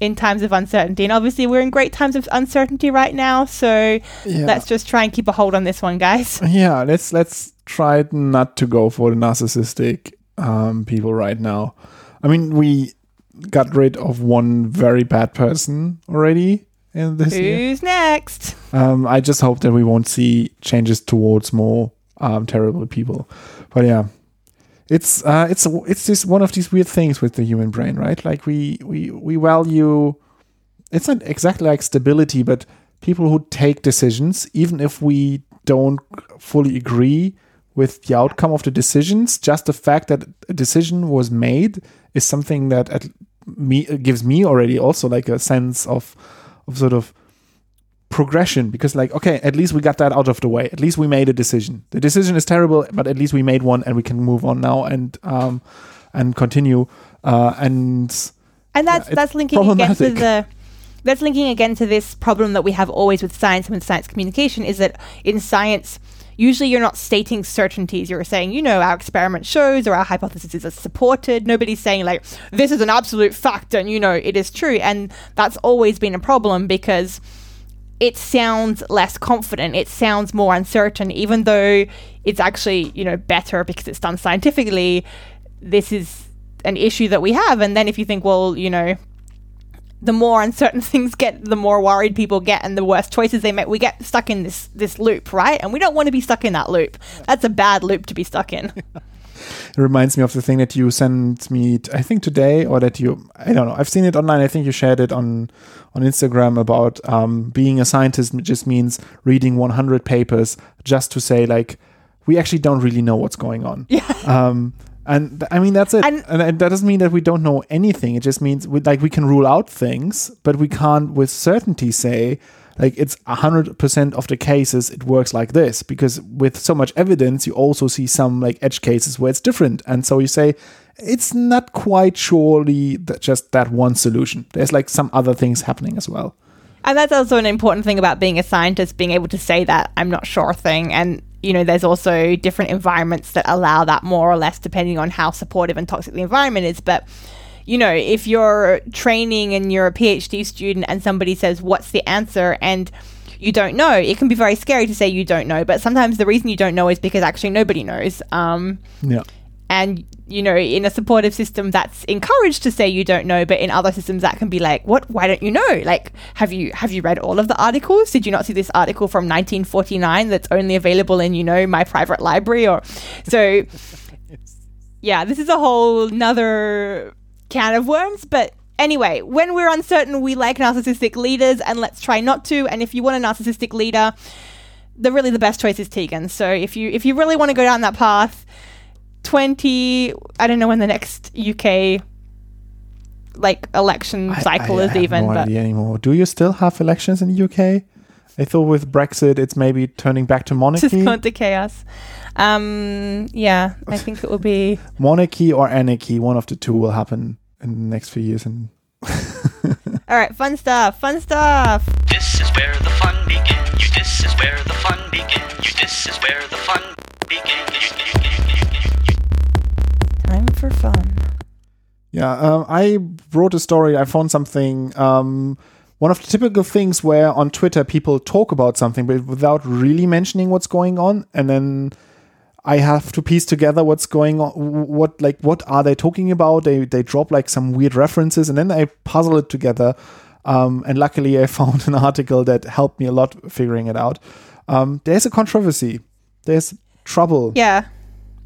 in times of uncertainty. And obviously we're in great times of uncertainty right now so Yeah. let's just try and keep a hold on this one guys. Yeah let's let's try not to go for the narcissistic um, people right now. I mean we got rid of one very bad person already in this year. Who's next? Um, i just hope that we won't see changes towards more um, terrible people. But yeah it's uh, it's it's just one of these weird things with the human brain right? Like we we we value it's not exactly like stability but people who take decisions even if we don't fully agree with the outcome of the decisions just the fact that a decision was made is something that at me gives me already also like a sense of of sort of progression because like okay at least we got that out of the way. At least we made a decision. The decision is terrible but at least we made one and we can move on now and um and continue uh and And that's it's that's linking again to the that's linking again to this problem that we have always with science and with science communication is that in science usually you're not stating certainties. You're saying, you know, our experiment shows or our hypothesis is supported. Nobody's saying, like, this is an absolute fact and, you know, it is true. And that's always been a problem because it sounds less confident. It sounds more uncertain, even though it's actually, you know, better because it's done scientifically. This is an issue that we have. And then if you think, well, you know, the more uncertain things get, the more worried people get, and the worse choices they make. We get stuck in this this loop, right? And we don't want to be stuck in that loop. That's a bad loop to be stuck in. It reminds me of the thing that you sent me, t- I think today, or that you, I don't know, I've seen it online. I think you shared it on on Instagram about um, being a scientist just means reading 100 papers just to say like we actually don't really know what's going on. Yeah. Um, and th- I mean that's it. And- And, and that doesn't mean that we don't know anything. It just means we, like we can rule out things, but we can't with certainty say like it's 100% of the cases it works like this because with so much evidence you also see some like edge cases where it's different and so you say it's not quite surely that just that one solution there's like some other things happening as well And that's also an important thing about being a scientist, being able to say that I'm not sure thing. And, you know, there's also different environments that allow that more or less depending on how supportive and toxic the environment is. But, you know, if you're training and you're a PhD student and somebody says, What's the answer? and you don't know, it can be very scary to say you don't know. But sometimes the reason you don't know is because actually nobody knows. Um, yeah and you know in a supportive system that's encouraged to say you don't know but in other systems that can be like what? Why don't you know? Like have you have you read all of the articles? Did you not see this article from 1949 that's only available in you know my private library or so? Yeah this is a whole nother can of worms but anyway when we're uncertain we like narcissistic leaders and let's try not to and if you want a narcissistic leader the really the best choice is Tegan. So if you if you really want to go down that path, 20 i don't know when the next uk like election I- cycle I, is I have even no but idea anymore. Do you still have elections in the uk i thought with brexit it's maybe turning back to monarchy just monarchy. gone to chaos. Um yeah i think it will be monarchy or anarchy one of the two will happen in the next few years. And all right fun stuff fun stuff. This is where the fun begins. You, this is where the fun begins. You, this is where the fun for fun Yeah, um, I wrote a story. I found something. Um, one of the typical things where on Twitter people talk about something, but without really mentioning what's going on, and then I have to piece together what's going on. What like what are they talking about? They they drop like some weird references, and then I puzzle it together. Um, and luckily, I found an article that helped me a lot figuring it out. Um, there's a controversy. There's trouble. yeah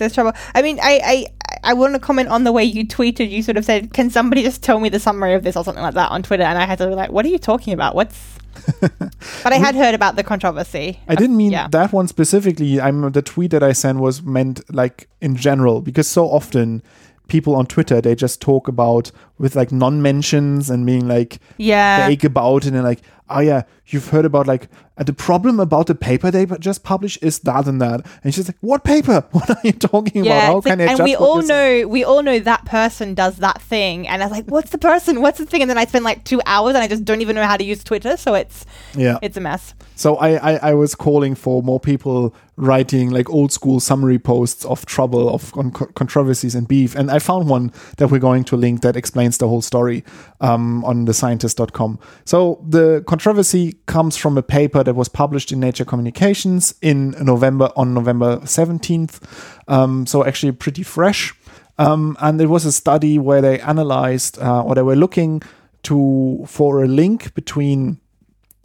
there's trouble i mean i i I want to comment on the way you tweeted. You sort of said, "Can somebody just tell me the summary of this or something like that on Twitter?" And I had to be like, "What are you talking about? What's?" but I had heard about the controversy. I didn't mean Yeah. that one specifically. I'm the tweet that I sent was meant like in general because so often people on Twitter they just talk about with like non-mentions and being like Yeah. vague about it and like oh yeah you've heard about like uh, the problem about the paper they just published is that and that and she's like what paper what are you talking about how it's like- can I and we all you're saying?" know we all know that person does that thing, and I was like, "What's the person? What's the thing?" And then I spend like two hours, and I just don't even know how to use Twitter, so it's yeah it's a mess. So I, I, I was calling for more people writing like old school summary posts of trouble, of con- controversies and beef. And I found one that we're going to link that explains the whole story um, on thescientist.com. So the controversy comes from a paper that was published in Nature Communications in November on November 17th. Um, so actually pretty fresh. Um, and it was a study where they analyzed uh, or they were looking to for a link between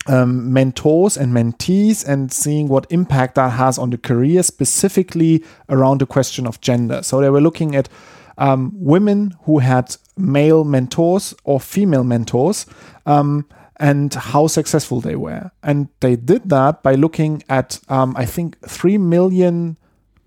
um, mentors and mentees and seeing what impact that has on the career, specifically around the question of gender. So they were looking at um, women who had male mentors or female mentors um, and how successful they were. And they did that by looking at, um, I think, 3 million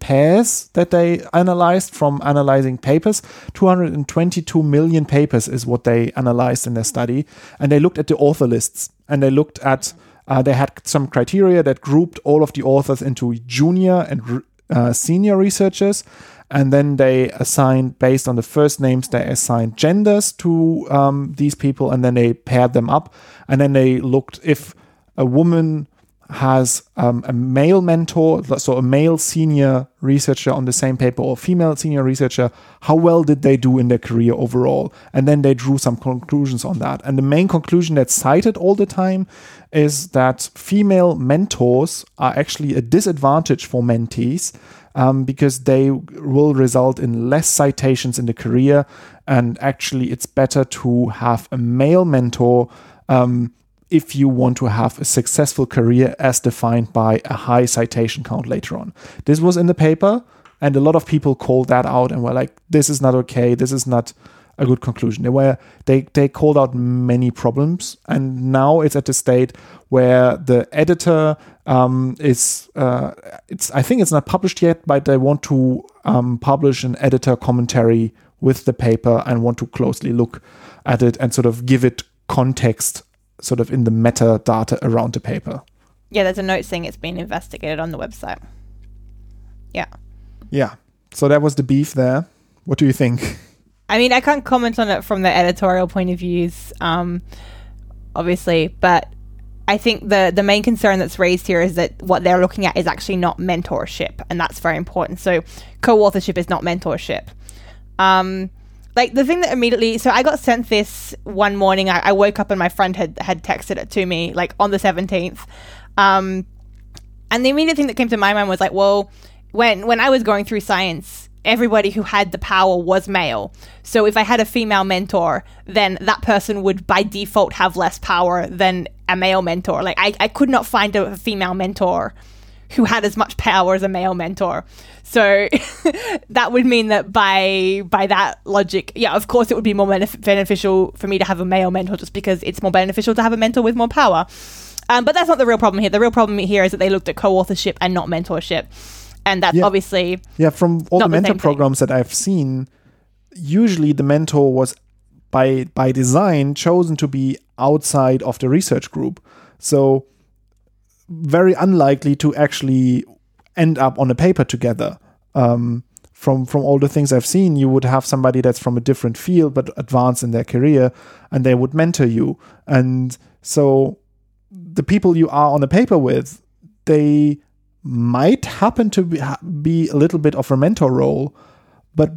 pairs that they analyzed from analyzing papers. 222 million papers is what they analyzed in their study. And they looked at the author lists and they looked at, uh, they had some criteria that grouped all of the authors into junior and uh, senior researchers. And then they assigned, based on the first names, they assigned genders to um, these people and then they paired them up. And then they looked if a woman has um, a male mentor, so a male senior researcher on the same paper or female senior researcher, how well did they do in their career overall? And then they drew some conclusions on that. And the main conclusion that's cited all the time is that female mentors are actually a disadvantage for mentees um, because they will result in less citations in the career. And actually, it's better to have a male mentor. Um, if you want to have a successful career as defined by a high citation count later on. This was in the paper, and a lot of people called that out and were like, this is not okay, this is not a good conclusion. They were they they called out many problems, and now it's at the state where the editor um, is uh, it's I think it's not published yet, but they want to um, publish an editor commentary with the paper and want to closely look at it and sort of give it context sort of in the metadata around the paper. Yeah, there's a note saying it's been investigated on the website. Yeah. Yeah. So that was the beef there. What do you think? I mean, I can't comment on it from the editorial point of views, um, obviously, but I think the the main concern that's raised here is that what they're looking at is actually not mentorship, and that's very important. So, co-authorship is not mentorship. Um, like the thing that immediately so i got sent this one morning i, I woke up and my friend had had texted it to me like on the 17th um and the immediate thing that came to my mind was like well when when i was going through science everybody who had the power was male so if i had a female mentor then that person would by default have less power than a male mentor like i, I could not find a female mentor who had as much power as a male mentor. So that would mean that by by that logic, yeah, of course it would be more benef- beneficial for me to have a male mentor just because it's more beneficial to have a mentor with more power. Um, but that's not the real problem here. The real problem here is that they looked at co-authorship and not mentorship, and that's Yeah. obviously Yeah, from all the the mentor thing. programs that I've seen, usually the mentor was by by design chosen to be outside of the research group. So very unlikely to actually end up on a paper together. Um, from from all the things I've seen, you would have somebody that's from a different field but advanced in their career, and they would mentor you. And so the people you are on a paper with, they might happen to be, be a little bit of a mentor role, but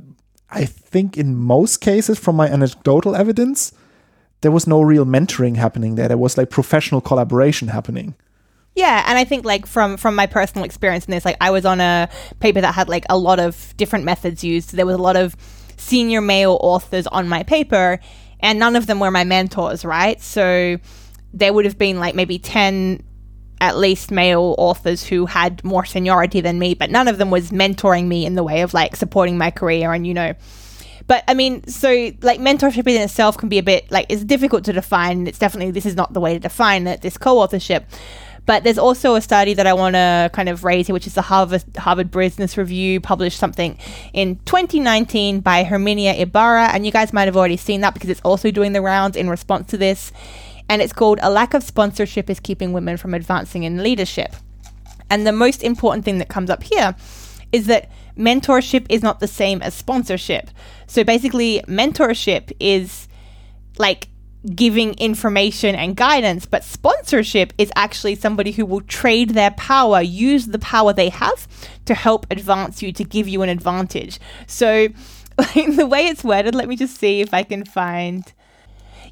I think in most cases, from my anecdotal evidence, there was no real mentoring happening there. There was like professional collaboration happening. Yeah, and I think like from from my personal experience in this, like I was on a paper that had like a lot of different methods used. There was a lot of senior male authors on my paper, and none of them were my mentors, right? So there would have been like maybe ten at least male authors who had more seniority than me, but none of them was mentoring me in the way of like supporting my career and you know but I mean, so like mentorship in itself can be a bit like it's difficult to define. It's definitely this is not the way to define it. This co-authorship, but there's also a study that I want to kind of raise here, which is the Harvard Harvard Business Review published something in 2019 by Herminia Ibarra, and you guys might have already seen that because it's also doing the rounds in response to this, and it's called "A Lack of Sponsorship is Keeping Women from Advancing in Leadership." And the most important thing that comes up here is that mentorship is not the same as sponsorship. So basically, mentorship is like giving information and guidance, but sponsorship is actually somebody who will trade their power, use the power they have to help advance you, to give you an advantage. So, like, the way it's worded, let me just see if I can find.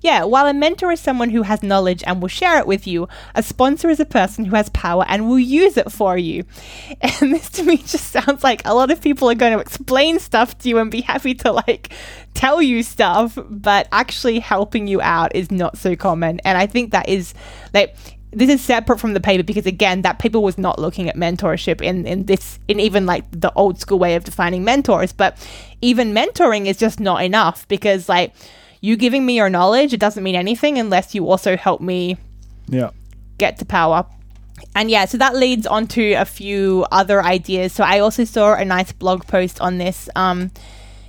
Yeah, while a mentor is someone who has knowledge and will share it with you, a sponsor is a person who has power and will use it for you. And this to me just sounds like a lot of people are going to explain stuff to you and be happy to like tell you stuff, but actually helping you out is not so common. And I think that is like this is separate from the paper because again that paper was not looking at mentorship in in this in even like the old school way of defining mentors but even mentoring is just not enough because like you giving me your knowledge it doesn't mean anything unless you also help me Yeah. get to power. And yeah, so that leads on to a few other ideas. So I also saw a nice blog post on this. Um,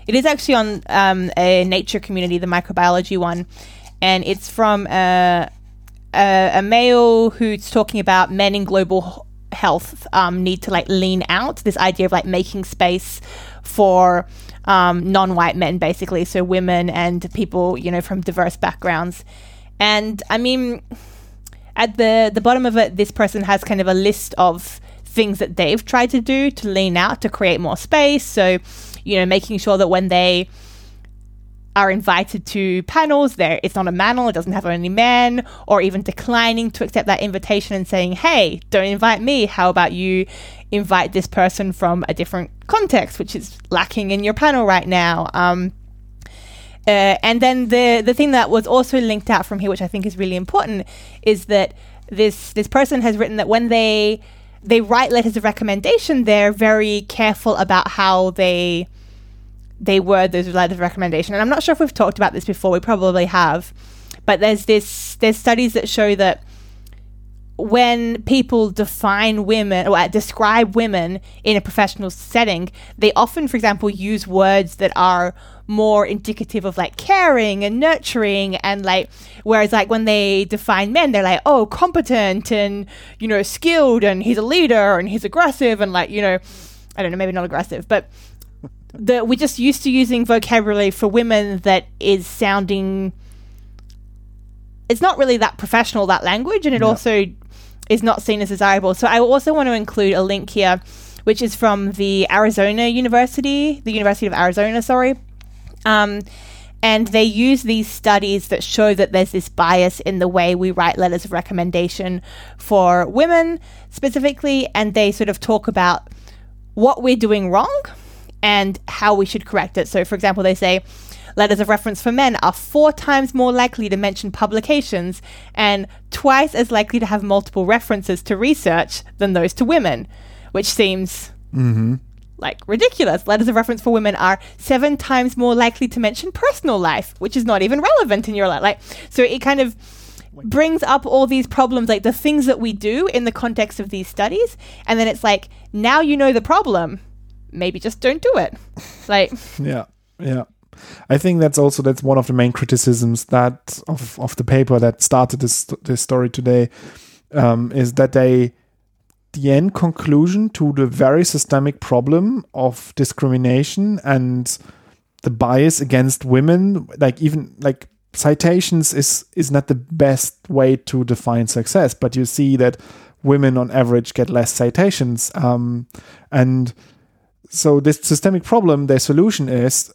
it is actually on um, a nature community, the microbiology one, and it's from a, a, a male who's talking about men in global health um, need to like lean out. This idea of like making space for um, non-white men, basically, so women and people you know from diverse backgrounds. And I mean, at the the bottom of it, this person has kind of a list of things that they've tried to do to lean out to create more space. So, you know, making sure that when they are invited to panels, there it's not a manel, it doesn't have only men, or even declining to accept that invitation and saying, "Hey, don't invite me. How about you invite this person from a different context, which is lacking in your panel right now?" Um, uh, and then the the thing that was also linked out from here, which I think is really important, is that this this person has written that when they they write letters of recommendation, they're very careful about how they they word those letters of recommendation. And I'm not sure if we've talked about this before. We probably have, but there's this there's studies that show that when people define women or uh, describe women in a professional setting, they often, for example, use words that are more indicative of like caring and nurturing and like whereas like when they define men they're like oh competent and you know skilled and he's a leader and he's aggressive and like you know i don't know maybe not aggressive but the we're just used to using vocabulary for women that is sounding it's not really that professional that language and it also is not seen as desirable so i also want to include a link here which is from the arizona university the university of arizona sorry um, and they use these studies that show that there's this bias in the way we write letters of recommendation for women specifically and they sort of talk about what we're doing wrong and how we should correct it. So, for example, they say letters of reference for men are four times more likely to mention publications and twice as likely to have multiple references to research than those to women, which seems mm-hmm. like ridiculous. Letters of reference for women are seven times more likely to mention personal life, which is not even relevant in your life. Like, so it kind of brings up all these problems, like the things that we do in the context of these studies, and then it's like now you know the problem maybe just don't do it. Like, Yeah, yeah. I think that's also that's one of the main criticisms that of of the paper that started this this story today um, is that they the end conclusion to the very systemic problem of discrimination and the bias against women like even like citations is is not the best way to define success but you see that women on average get less citations um, and so this systemic problem their solution is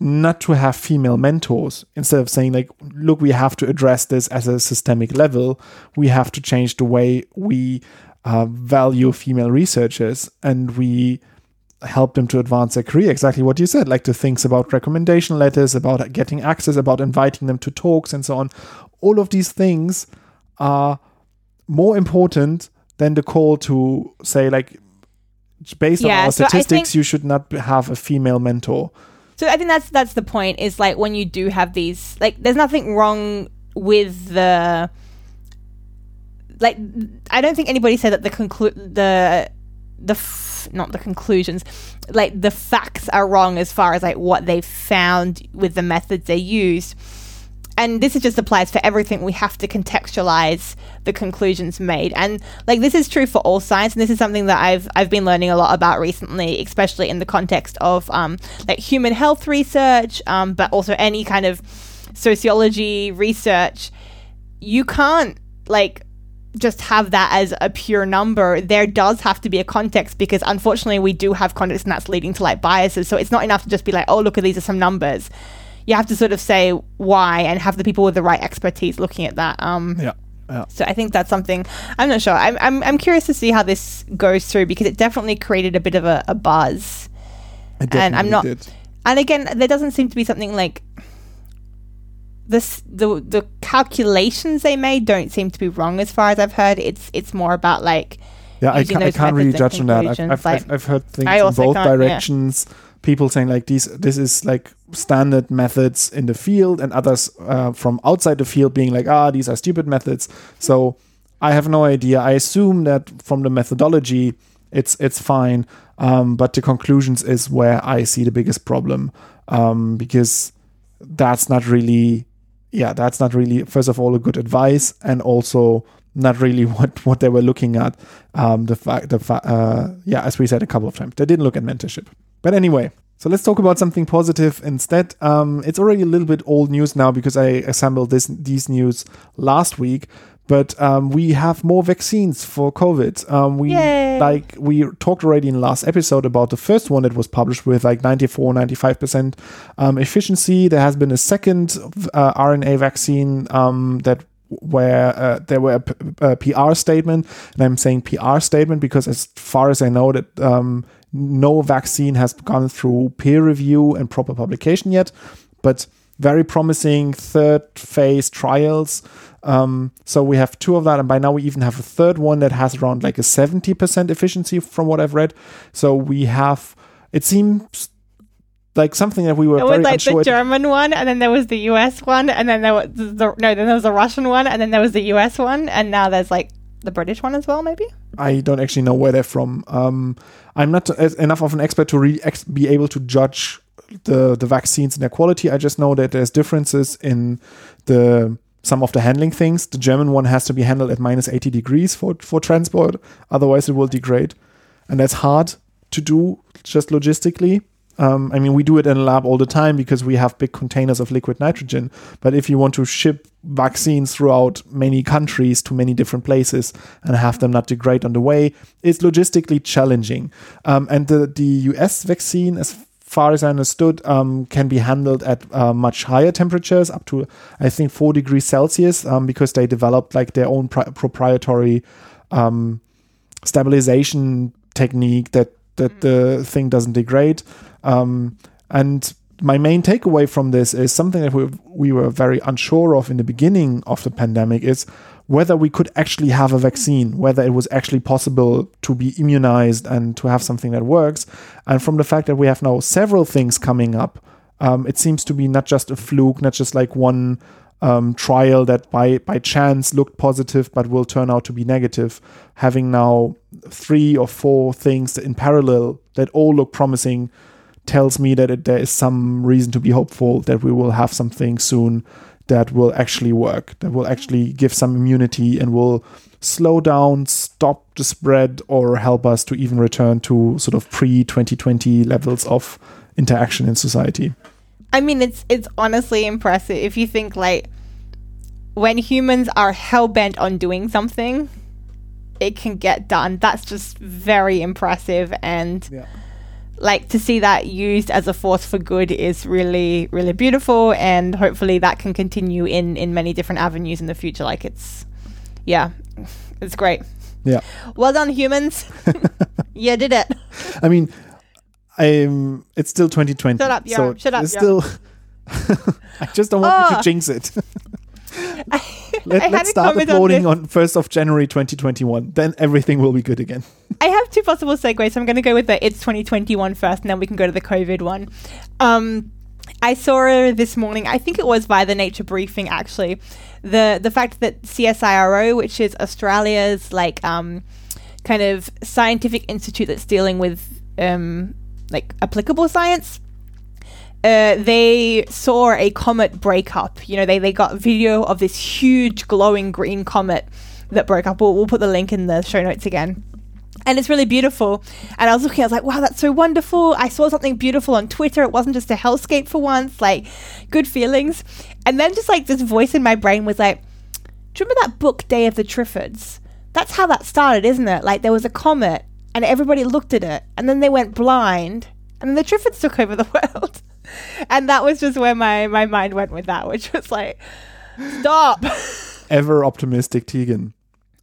not to have female mentors. Instead of saying like look we have to address this as a systemic level we have to change the way we uh, value female researchers and we help them to advance their career. Exactly what you said like the things about recommendation letters about getting access about inviting them to talks and so on. All of these things are more important than the call to say like based on our so statistics think- you should not have a female mentor so I think that's that's the point. Is like when you do have these, like, there's nothing wrong with the, like, I don't think anybody said that the conclu the the f- not the conclusions, like the facts are wrong as far as like what they found with the methods they used. And this is just applies for everything. We have to contextualize the conclusions made. And like this is true for all science. And this is something that i've i've been learning a lot about recently especially in the context of um, like human health research um, but also any kind of sociology research. You can't like just have that as a pure number. There does have to be a context because unfortunately we do have context and that's leading to like biases. So it's not enough to just be like oh look at these are some numbers you have to sort of say why and have the people with the right expertise looking at that um yeah yeah so I think that's something I'm not sure. I'm, I'm, I'm curious to see how this goes through because it definitely created a bit of a, a buzz. It And I'm not- did. And again, there doesn't seem to be something like this. The the calculations they made don't seem to be wrong as far as I've heard. It's it's more about like Yeah, I can't, I can't really judge on that. I've, I've, like- I've, I've heard things in both can't, yeah. People saying like these, this is like standard methods in the field, and others uh, from outside the field being like, ah, these are stupid methods. So I have no idea. I assume that from the methodology, it's it's fine, um, but the conclusions is where I see the biggest problem um, because that's not really yeah that's not really first of all a good advice and also not really what what they were looking at um the fact the fa- uh yeah as we said a couple of times they didn't look at mentorship but anyway so let's talk about something positive instead um it's already a little bit old news now because i assembled this these news last week But um, we have more vaccines for COVID. Um, we Yay. like we talked already in the last episode about the first one that was published with like 94, 95 percent um, efficiency. There has been a second uh, RNA vaccine um, that where uh, there were a, p- a PR statement, and I'm saying PR statement because as far as I know that um, no vaccine has gone through peer review and proper publication yet, but very promising third phase trials. Um, so we have two of that, and by now we even have a third one that has around like a 70% efficiency from what I've read. So we have, it seems like something that we were It very was like the at- German one, and then there was the US one, and then there was the no, then there was the Russian one, and then there was the US one, and now there's like the British one as well, maybe. I don't actually know where they're from. Um, I'm not enough of an expert to ex- be able to judge the the vaccines and their quality. I just know that there's differences in the some of the handling things. The German one has to be handled at minus 80 degrees for for transport, otherwise it will degrade, and that's hard to do just logistically. Um, I mean, we do it in a lab all the time because we have big containers of liquid nitrogen. But if you want to ship vaccines throughout many countries to many different places and have them not degrade on the way, it's logistically challenging. Um, and the, the US vaccine, as far as I understood, um, can be handled at uh, much higher temperatures, up to I think four degrees Celsius, um, because they developed like their own pri- proprietary um, stabilization technique that that the thing doesn't degrade. Um, and my main takeaway from this is something that we, we were very unsure of in the beginning of the pandemic is whether we could actually have a vaccine, whether it was actually possible to be immunized and to have something that works. And from the fact that we have now several things coming up, um, it seems to be not just a fluke, not just like one um, trial that by by chance looked positive but will turn out to be negative. Having now three or four things in parallel that all look promising tells me that it, there is some reason to be hopeful that we will have something soon that will actually work, that will actually give some immunity and will slow down, stop the spread, or help us to even return to sort of pre 2020 levels of interaction in society. I mean, it's it's honestly impressive if you think like when humans are hell bent on doing something, it can get done. That's just very impressive, and Yeah. Like to see that used as a force for good is really really beautiful, and hopefully that can continue in in many different avenues in the future. Like it's, yeah, it's great. Yeah. Well done, humans. yeah did it. I mean, I'm. It's still 2020. Shut up, so Jan. Shut up, there's Jan. still. I just don't want you Oh. to jinx it. Let, let's start comment on on, 1st of January 2021. Then everything will be good again. I have two possible segues. So I'm going to go with the it's 2021 first, and then we can go to the COVID one. Um, I saw this morning. I think it was by the Nature Briefing actually. The the fact that CSIRO, which is Australia's like um, kind of scientific institute that's dealing with um, like applicable science, uh, they saw a comet break up. You know, they, they got video of this huge glowing green comet that broke up. We'll, we'll put the link in the show notes again. And it's really beautiful. And I was looking, I was like, wow, that's so wonderful. I saw something beautiful on Twitter. It wasn't just a hellscape for once, like good feelings. And then just like this voice in my brain was like, do you remember that book, Day of the Triffids? That's how that started, isn't it? Like there was a comet and everybody looked at it and then they went blind and then the Triffids took over the world. And that was just where my, my mind went with that, which was like, stop. Ever optimistic Tegan.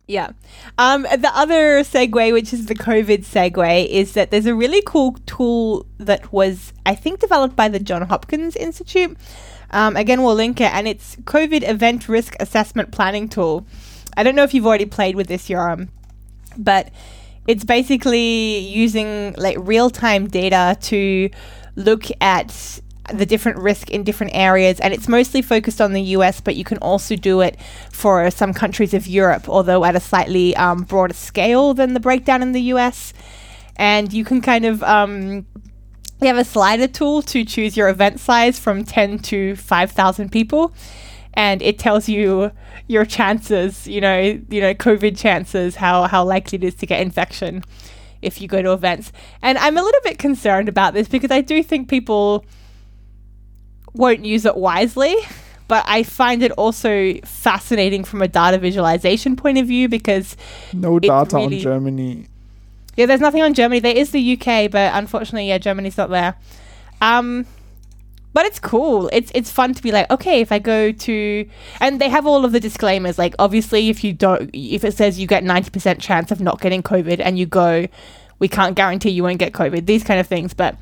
Yeah. Um, the other segue, which is the COVID segue, is that there's a really cool tool that was, I think, developed by the John Hopkins Institute. Um, again, we'll link it, and it's COVID Event Risk Assessment Planning Tool. I don't know if you've already played with this, Yoram, but it's basically using like real time data to look at the different risk in different areas and it's mostly focused on the US but you can also do it for some countries of Europe although at a slightly um, broader scale than the breakdown in the US and you can kind of um, you have a slider tool to choose your event size from 10 to 5000 people and it tells you your chances you know you know covid chances how how likely it is to get infection if you go to events and i'm a little bit concerned about this because i do think people won't use it wisely but I find it also fascinating from a data visualization point of view because No data really- on Germany. yeah, there's nothing on Germany. There is the UK, but unfortunately, yeah, Germany's not there. Um, but it's cool. It's it's fun to be like, okay, if I go to, and they have all of the disclaimers. Like, obviously, if you don't, if it says you get ninety percent chance of not getting COVID, and you go, we can't guarantee you won't get COVID. These kind of things, but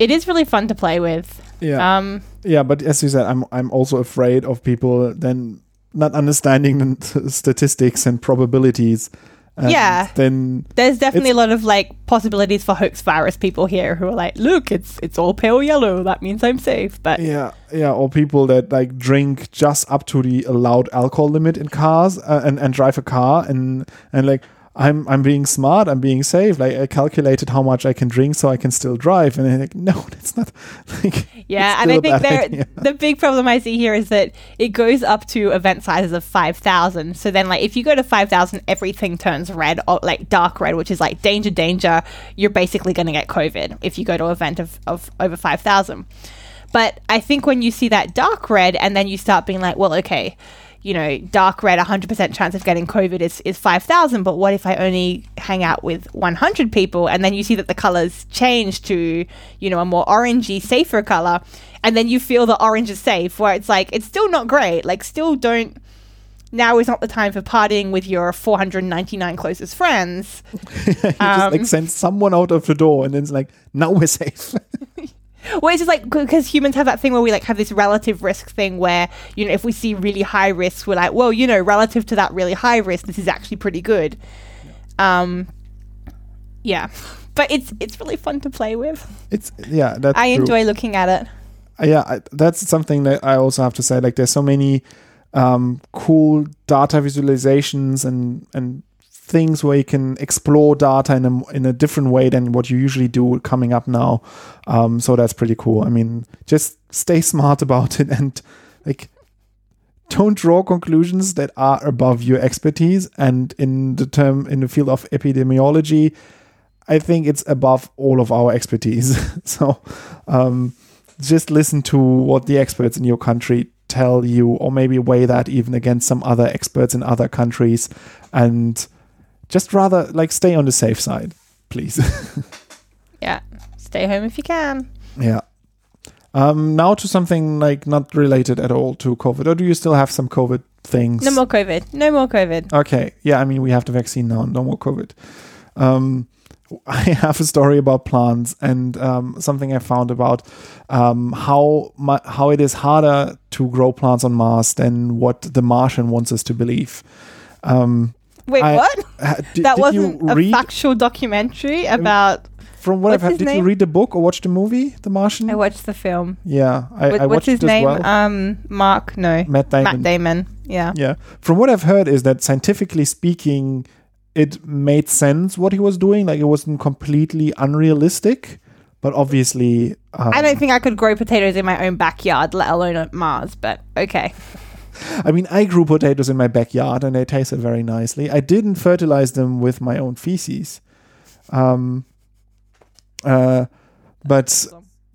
it is really fun to play with. Yeah. Um, Yeah, but as you said, I'm I'm also afraid of people then not understanding the statistics and probabilities. And Yeah. Then there's definitely a lot of like possibilities for hoax virus people here who are like, look, it's it's all pale yellow. That means I'm safe. But yeah, yeah, or people that like drink just up to the allowed alcohol limit in cars uh, and and drive a car and and like. I'm I'm being smart. I'm being safe. Like I calculated how much I can drink, so I can still drive. And like, no, that's not. Like, Yeah, and I think there idea. the big problem I see here is that it goes up to event sizes of five thousand. So then, like, if you go to five thousand, everything turns red, or like dark red, which is like danger, danger. You're basically going to get COVID if you go to an event of, of over five thousand. But I think when you see that dark red, and then you start being like, well, okay, you know, dark red, 100% chance of getting COVID is, is 5,000. But what if I only hang out with 100 people? And then you see that the colors change to, you know, a more orangey, safer color. And then you feel the orange is safe, where it's like, it's still not great. Like, still don't. Now is not the time for partying with your 499 closest friends. You just Um, like send someone out of the door, and then it's like, now we're safe. Well, it's just like because humans have that thing where we like have this relative risk thing where you know if we see really high risks, we're like, well, you know, relative to that really high risk, this is actually pretty good. Um, yeah, but it's it's really fun to play with. it's yeah, that's I true. enjoy looking at it. Uh, yeah I, that's something that i also have to say like there's so many um, cool data visualizations and and things where you can explore data in a, in a different way than what you usually do coming up now. Um, so that's pretty cool. I mean just stay smart about it and like don't draw conclusions that are above your expertise. And in the term in the field of epidemiology i think it's above all of our expertise. So um, just listen to what the experts in your country tell you or maybe weigh that even against some other experts in other countries. And just rather like stay on the safe side please Yeah, stay home if you can. yeah um now to something like not related at all to covid or do you still have some covid things No more COVID. No more COVID. Okay. Yeah, I mean, we have the vaccine now, no more COVID. Um, I have a story about plants and um, something I found about um, how mu- how it is harder to grow plants on Mars than what the Martian wants us to believe. Um, Wait, I- what? ha- did, that did wasn't a read factual documentary about. from what I've heard? Did you read the book or watch the movie, The Martian? I watched the film. yeah, I, I what's watched his it as name? well. Um, Mark. No, Matt Damon. Matt Damon. Yeah. Yeah. From what I've heard is that scientifically speaking, it made sense what he was doing. Like it wasn't completely unrealistic, but obviously, um, I don't think I could grow potatoes in my own backyard, let alone at Mars. But okay. I mean, I grew potatoes in my backyard and they tasted very nicely. I didn't fertilize them with my own feces. Um, uh, but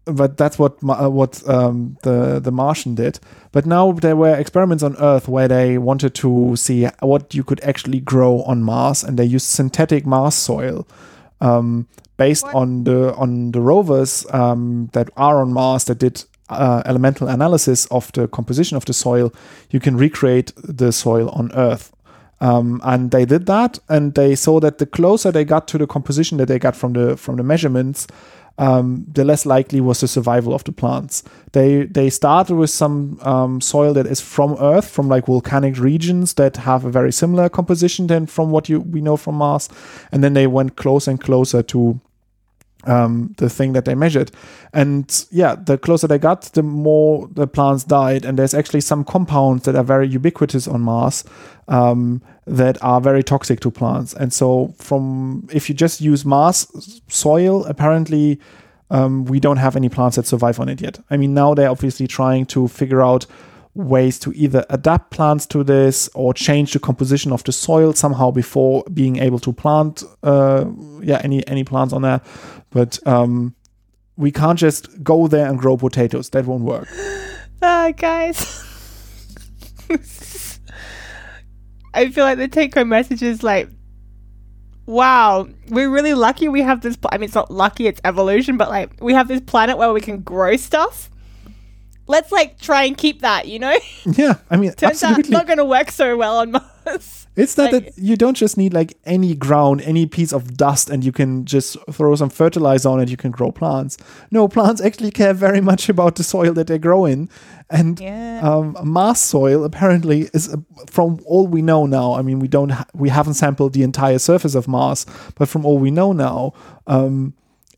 but that's what uh, what um, the the Martian did. But now there were experiments on Earth where they wanted to see what you could actually grow on Mars, and they used synthetic Mars soil. Um, based on the on the rovers um, that are on Mars that did uh, elemental analysis of the composition of the soil, you can recreate the soil on Earth. Um, and they did that, and they saw that the closer they got to the composition that they got from the from the measurements, um, the less likely was the survival of the plants. They they started with some um, soil that is from Earth, from like volcanic regions that have a very similar composition than from what you we know from Mars, and then they went closer and closer to um, the thing that they measured. And yeah, the closer they got, the more the plants died. And there's actually some compounds that are very ubiquitous on Mars um, that are very toxic to plants. And so, from if you just use Mars soil, apparently. Um, we don't have any plants that survive on it yet. I mean, now they're obviously trying to figure out ways to either adapt plants to this or change the composition of the soil somehow before being able to plant uh, yeah any any plants on there but um, we can't just go there and grow potatoes that won't work Ah, guys. I feel like the take home message is like, wow, we're really lucky we have this. Pl- I mean, it's not lucky, it's evolution, but like, we have this planet where we can grow stuff. Let's like try and keep that, you know? Yeah, I mean, Turns out it's absolutely. not going to work so well on Mars. It's not like- that you don't just need like any ground, any piece of dust, and you can just throw some fertilizer on it. You can grow plants. No, plants actually care very much about the soil that they grow in, and Yeah. um, Mars soil apparently is, uh, from all we know now. I mean, we don't, ha- we haven't sampled the entire surface of Mars, but from all we know now, um,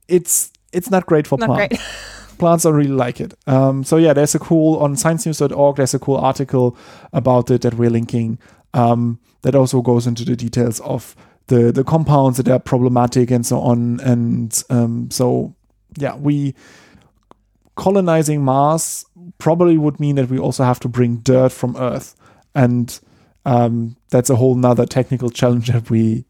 it's it's not great for Not plants great. plants don't really like it. Um, so yeah, there's a cool on sciencenews.org. There's a cool article about it that we're linking. Um, that also goes into the details of the the compounds that are problematic and so on. And um, so yeah, we colonizing Mars probably would mean that we also have to bring dirt from Earth, and um, that's a whole nother technical challenge that we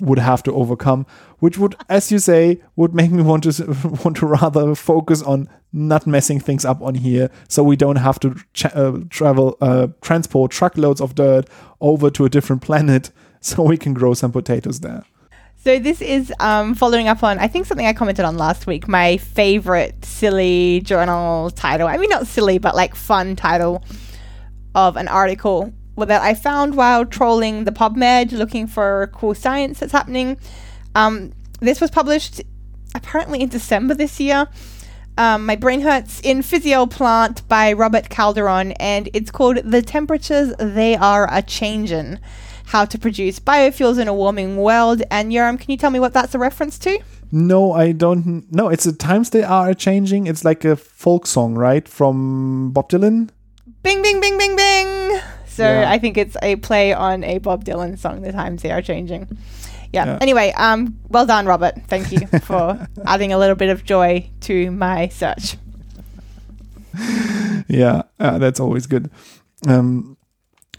would have to overcome, which would, as you say, would make me want to want to rather focus on not messing things up on here, so we don't have to uh, travel uh, transport truckloads of dirt over to a different planet, so we can grow some potatoes there. So this is um, following up on I think something I commented on last week. My favorite silly journal title. I mean, not silly, but like fun title of an article that I found while trolling the PubMed, looking for cool science that's happening. Um, this was published apparently in December this year. Um, My Brain Hurts in Physio Plant by Robert Calderon, and it's called The Temperatures They Are a Changin'. How to Produce Biofuels in a Warming World. And Yoram, can you tell me what that's a reference to? No, I don't. No, it's the times they are a changing. It's like a folk song, right, from Bob Dylan. Bing, bing, bing, bing, bing. So Yeah. I think it's a play on a Bob Dylan song. The times they are changing. Yeah. Yeah. Anyway, um, well done, Robert. Thank you for adding a little bit of joy to my search. Yeah, uh, that's always good. Um,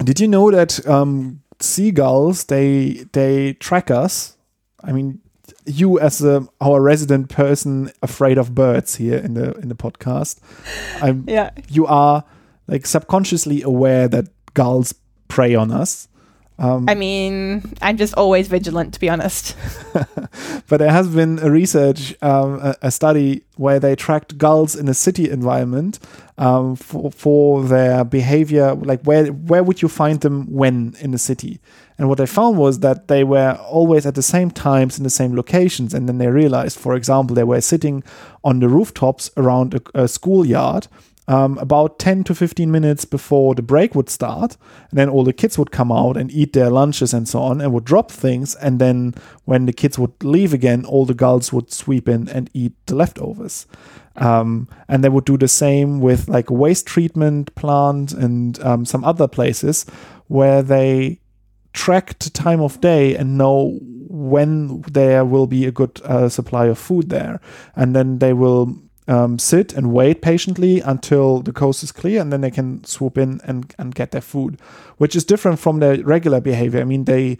did you know that um, seagulls they they track us? I mean, you as a, our resident person afraid of birds here in the in the podcast, I'm, Yeah. you are like subconsciously aware that gulls prey on us. I mean, I'm just always vigilant, to be honest. but there has been a research, um, a, a study where they tracked gulls in a city environment um, for, for their behavior. Like where where would you find them when in the city? And what they found was that they were always at the same times in the same locations. And then they realized, for example, they were sitting on the rooftops around a, a schoolyard um, about 10 to 15 minutes before the break would start. And then all the kids would come out and eat their lunches and so on and would drop things. And then when the kids would leave again, all the gulls would sweep in and eat the leftovers. Um, and they would do the same with like a waste treatment plant and um, some other places where they track the time of day and know when there will be a good uh, supply of food there. And then they will um, sit and wait patiently until the coast is clear and then they can swoop in and, and get their food, which is different from their regular behavior. I mean, they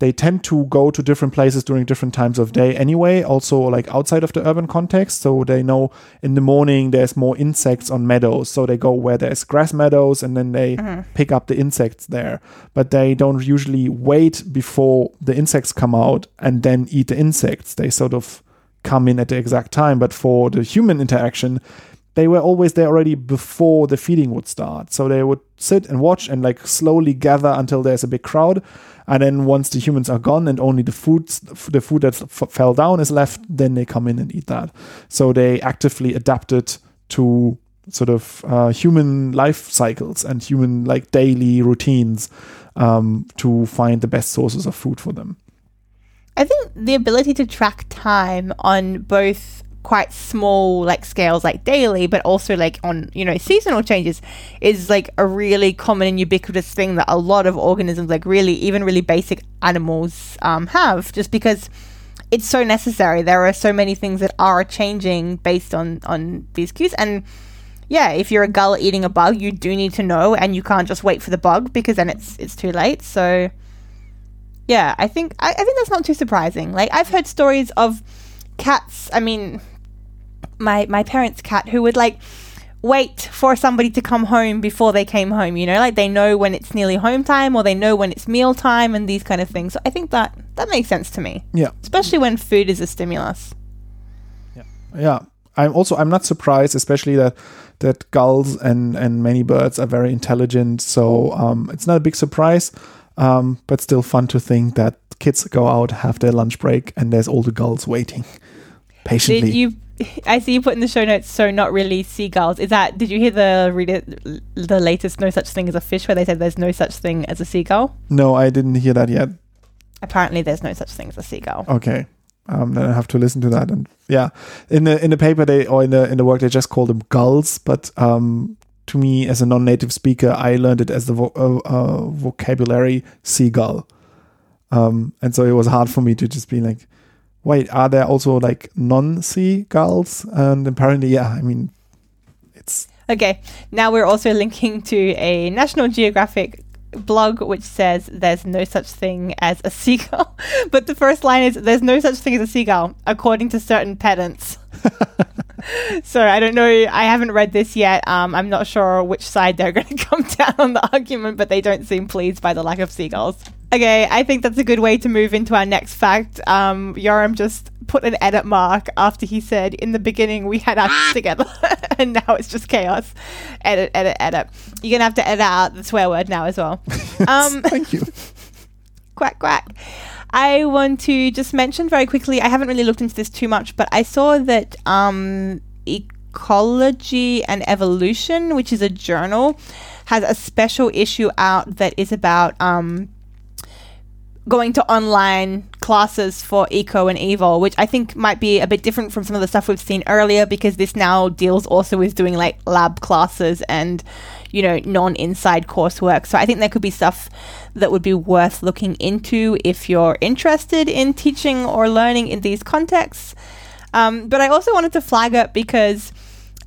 they tend to go to different places during different times of day anyway, also like outside of the urban context. So they know in the morning there's more insects on meadows. So they go where there's grass meadows and then they pick up the insects there. But they don't usually wait before the insects come out and then eat the insects. They sort of come in at the exact time. But for the human interaction, they were always there already before the feeding would start. So they would sit and watch and like slowly gather until there's a big crowd. And then once the humans are gone and only the food, the food that f- fell down is left, then they come in and eat that. So they actively adapted to sort of uh, human life cycles and human like daily routines um, to find the best sources of food for them. I think the ability to track time on both quite small like scales like daily but also like on you know seasonal changes is like a really common and ubiquitous thing that a lot of organisms like really even really basic animals um, have just because it's so necessary. There are so many things that are changing based on on these cues and yeah if you're a gull eating a bug you do need to know and you can't just wait for the bug because then it's it's too late. So yeah, I think I, I think that's not too surprising. Like I've heard stories of cats. I mean, my my parents' cat who would like wait for somebody to come home before they came home. You know, like they know when it's nearly home time or they know when it's meal time and these kind of things. So I think that that makes sense to me, Yeah. especially when food is a stimulus. yeah yeah. i'm also i'm not surprised especially that that gulls and and many birds are very intelligent so um it's not a big surprise um but still fun to think that kids go out have their lunch break and there's all the gulls waiting patiently Did you? I see you put in the show notes. So not really seagulls. Is that? Did you hear the read it, the latest "No Such Thing as a Fish" where they said there's no such thing as a seagull? no i didn't hear that yet Apparently, there's no such thing as a seagull. okay um then i have to listen to that and yeah in the in the paper they or in the in the work they just call them gulls but um to me as a non-native speaker i learned it as the vo- uh, uh, vocabulary seagull. Um and so it was hard for me to just be like wait are there also like non-seagulls? And apparently yeah i mean it's Okay, now we're also linking to a National Geographic blog which says there's no such thing as a seagull. But the first line is there's no such thing as a seagull, according to certain pedants. so I don't know. I haven't read this yet. Um, I'm not sure which side they're going to come down on the argument, but they don't seem pleased by the lack of seagulls. Okay, I think that's a good way to move into our next fact. Um, Yoram just put an edit mark after he said, "In the beginning we had our together, and now it's just chaos." Edit, edit, edit. You're gonna have to edit out the swear word now as well. Um, thank you quack quack. I want to just mention very quickly. I haven't really looked into this too much, but I saw that um, Ecology and Evolution, which is a journal, has a special issue out that is about um, going to online classes for eco and evil, which I think might be a bit different from some of the stuff we've seen earlier because this now deals also with doing like lab classes and you know non-inside coursework. So I think there could be stuff that would be worth looking into if you're interested in teaching or learning in these contexts. Um, but I also wanted to flag it because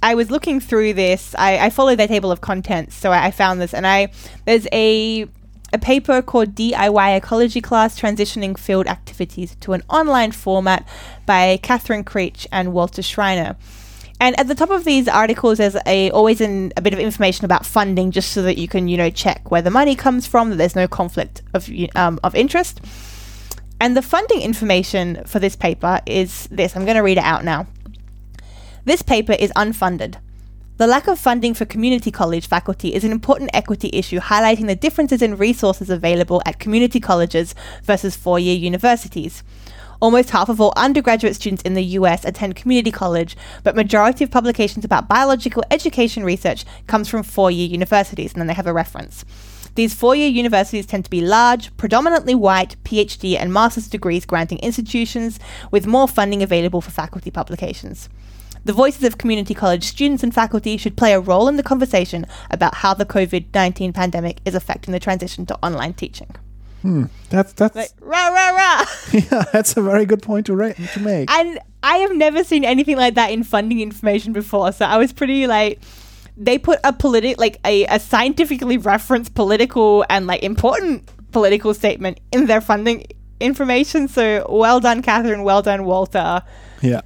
I was looking through this. I, I follow their table of contents, so I, I found this, and I there's a a paper called DIY Ecology Class Transitioning Field Activities to an Online Format by Catherine Creech and Walter Schreiner. And at the top of these articles, there's a always an, a bit of information about funding, just so that you can, you know, check where the money comes from, that there's no conflict of um, of interest. And the funding information for this paper is this. I'm going to read it out now. This paper is unfunded. The lack of funding for community college faculty is an important equity issue, highlighting the differences in resources available at community colleges versus four year universities. Almost half of all undergraduate students in the US attend community college, but majority of publications about biological education research comes from four-year universities, and then they have a reference. These four-year universities tend to be large, predominantly white PhD and master's degrees granting institutions with more funding available for faculty publications. The voices of community college students and faculty should play a role in the conversation about how the COVID 19 pandemic is affecting the transition to online teaching. Hmm. that's that's Like, rah, rah, rah. yeah that's a very good point to, ra- to make And I have never seen anything like that in funding information before. So I was pretty like, they put a politic, like a, a scientifically referenced political and like important political statement in their funding information. So well done, Catherine. Well done, Walter. yeah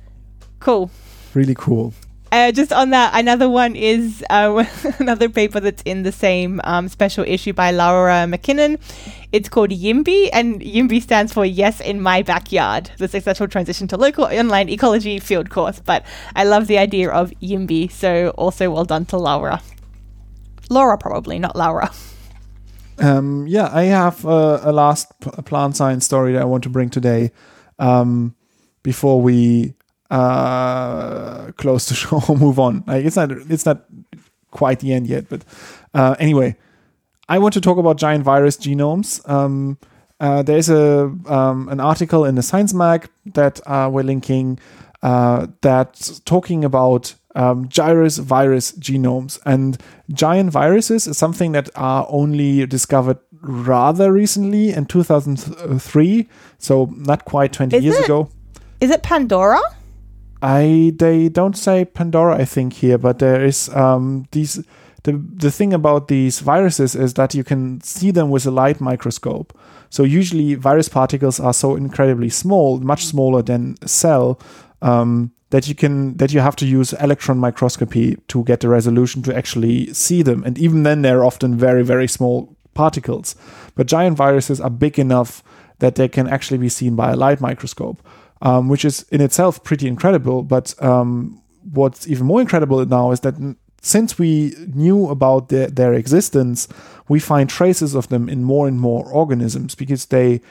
Cool. Really cool Uh, just on that, another one is uh, another paper that's in the same um, special issue by Laura McKinnon. It's called YIMBY, and YIMBY stands for Yes in My Backyard, the successful transition to local online ecology field course. But I love the idea of YIMBY, so also well done to Laura. Laura, probably, not Laura. Um, yeah, I have uh, a last p- plant science story that I want to bring today um, before we uh, close to show move on. Like it's not it's not quite the end yet, but uh, anyway, I want to talk about giant virus genomes. Um, uh, there's a um, an article in the Science Mag that uh, we're linking uh, that's talking about um, gyrus virus genomes. And giant viruses is something that are only discovered rather recently in 2003, so not quite 20 Is years it? ago. Is it Pandora? I they don't say Pandora, I think here, but there is um, these. The the thing about these viruses is that you can see them with a light microscope. So usually virus particles are so incredibly small, much smaller than a cell, um, that you can that you have to use electron microscopy to get the resolution to actually see them, and even then they're often very very small particles. But giant viruses are big enough that they can actually be seen by a light microscope, um, which is in itself pretty incredible. But um, what's even more incredible now is that since we knew about their, their existence, we find traces of them in more and more organisms because they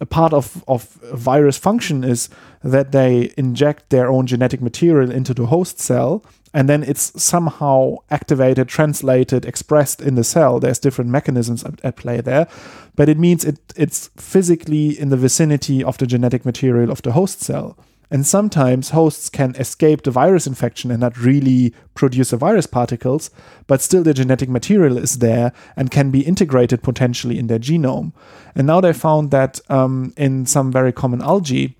a part of, of virus function is that they inject their own genetic material into the host cell and then it's somehow activated, translated, expressed in the cell. There's different mechanisms at, at play there, but it means it, it's physically in the vicinity of the genetic material of the host cell. And sometimes hosts can escape the virus infection and not really produce the virus particles, but still the genetic material is there and can be integrated potentially in their genome. And now they found that um, in some very common algae,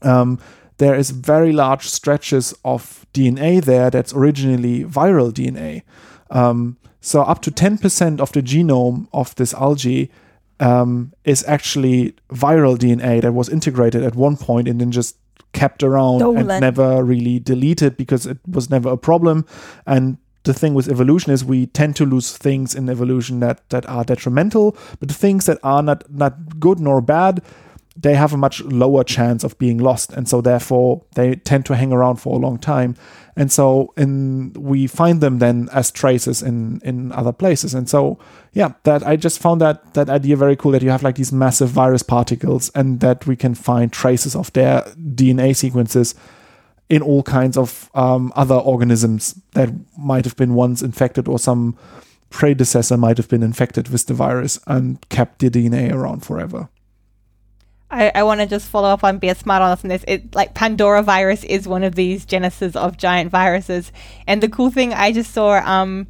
um, there is very large stretches of DNA there that's originally viral DNA. Um, so up to 10% of the genome of this algae um, is actually viral DNA that was integrated at one point and then just kept around Stolen. and never really deleted because it was never a problem. And the thing with evolution is we tend to lose things in evolution that that are detrimental, but the things that are not not good nor bad, they have a much lower chance of being lost, and so therefore they tend to hang around for a long time. And so in we find them then as traces in in other places. And so yeah, that I just found that that idea very cool that you have like these massive virus particles and that we can find traces of their DNA sequences in all kinds of um, other organisms that might have been once infected or some predecessor might have been infected with the virus and kept the DNA around forever. I, I want to just follow up on be a smart on this. It like Pandoravirus is one of these genesis of giant viruses, and the cool thing I just saw um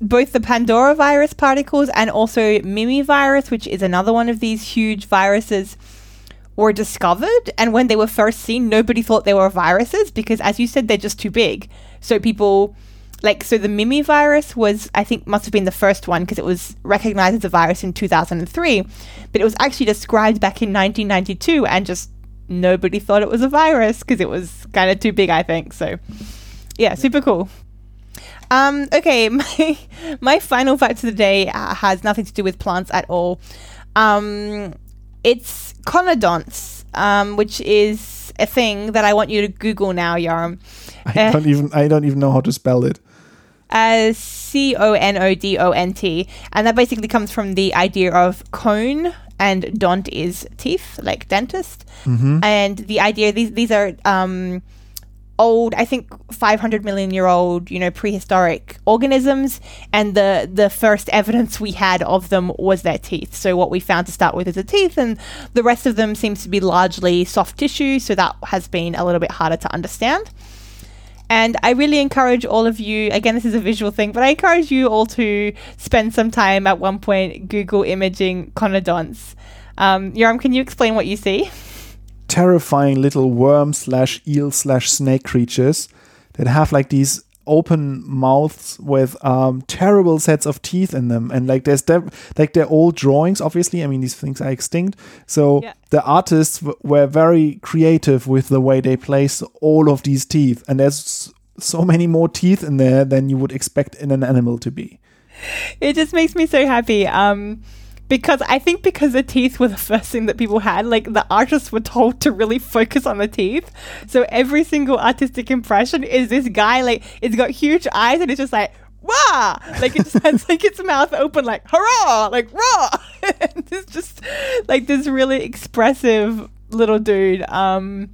both the Pandora virus particles and also Mimivirus, which is another one of these huge viruses, were discovered. And when they were first seen, nobody thought they were viruses because, as you said, they're just too big. So people, like, so the Mimivirus was, I think, must have been the first one because it was recognized as a virus in 2003. But it was actually described back in 1992 and just nobody thought it was a virus because it was kind of too big, I think. So, yeah, super cool. Um, okay, my my final fact of the day uh, has nothing to do with plants at all. Um, it's conodonts, um, which is a thing that I want you to Google now, Yoram. I don't even I don't even know how to spell it. As C O N O D O N T, and that basically comes from the idea of cone and dont is teeth, like dentist, and the idea these these are um, old, I think 500 million year old, you know, prehistoric organisms, and the the first evidence we had of them was their teeth. So what we found to start with is the teeth, and the rest of them seems to be largely soft tissue. So that has been a little bit harder to understand. And I really encourage all of you, again, this is a visual thing, but I encourage you all to spend some time at one point Google imaging conodonts. Um, Yoram, can you explain what you see? Terrifying little worm slash eel slash snake creatures that have like these open mouths with um, terrible sets of teeth in them, and like there's dev- like they're old drawings. Obviously, I mean these things are extinct, so Yeah. the artists w- were very creative with the way they place all of these teeth, and there's so many more teeth in there than you would expect in an animal to be. It just makes me so happy. Um, because I think because the teeth were the first thing that people had, like the artists were told to really focus on the teeth. So every single artistic impression is this guy, like it's got huge eyes and it's just like Wah! Like it just has like its mouth open, like hurrah, like raw. and it's just like this really expressive little dude. Um,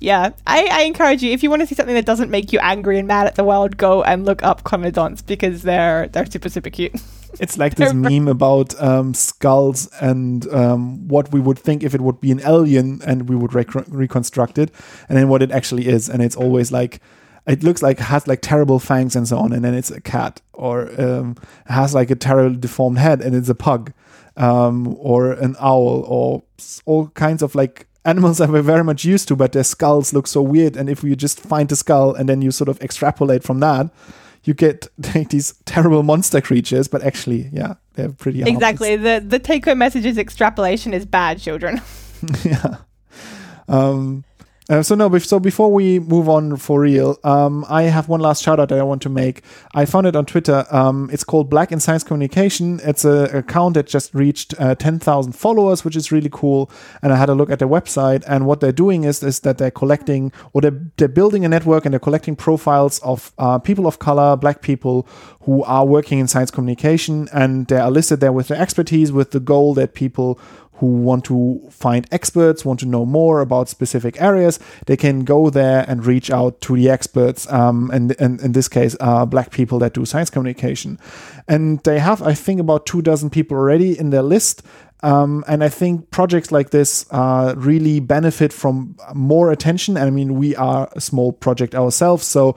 yeah, I, I encourage you if you want to see something that doesn't make you angry and mad at the world, go and look up conodonts because they're they're super super cute. It's like this meme about um, skulls and um, what we would think if it would be an alien and we would rec- reconstruct it, and then what it actually is. And it's always like, it looks like has like terrible fangs and so on, and then it's a cat, or um, has like a terrible deformed head and it's a pug, um, or an owl, or all kinds of like animals that we're very much used to, but their skulls look so weird. And if you just find the skull and then you sort of extrapolate from that, you get like these terrible monster creatures, but actually, yeah, they're pretty harmless. exactly. The the take home message is extrapolation is bad, children. yeah. Um, Uh, so no, so before we move on for real, um, I have one last shout out that I want to make. I found it on Twitter. Um, it's called Black in Science Communication. It's a account that just reached uh, ten thousand followers, which is really cool. And I had a look at their website, and what they're doing is is that they're collecting or they're they're building a network and they're collecting profiles of uh, people of color, Black people who are working in science communication, and they are listed there with their expertise, with the goal that people who want to find experts, want to know more about specific areas, they can go there and reach out to the experts. Um, and, and in this case, uh, black people that do science communication. And they have, I think, about two dozen people already in their list. Um, and I think projects like this uh, really benefit from more attention. And I mean, we are a small project ourselves, so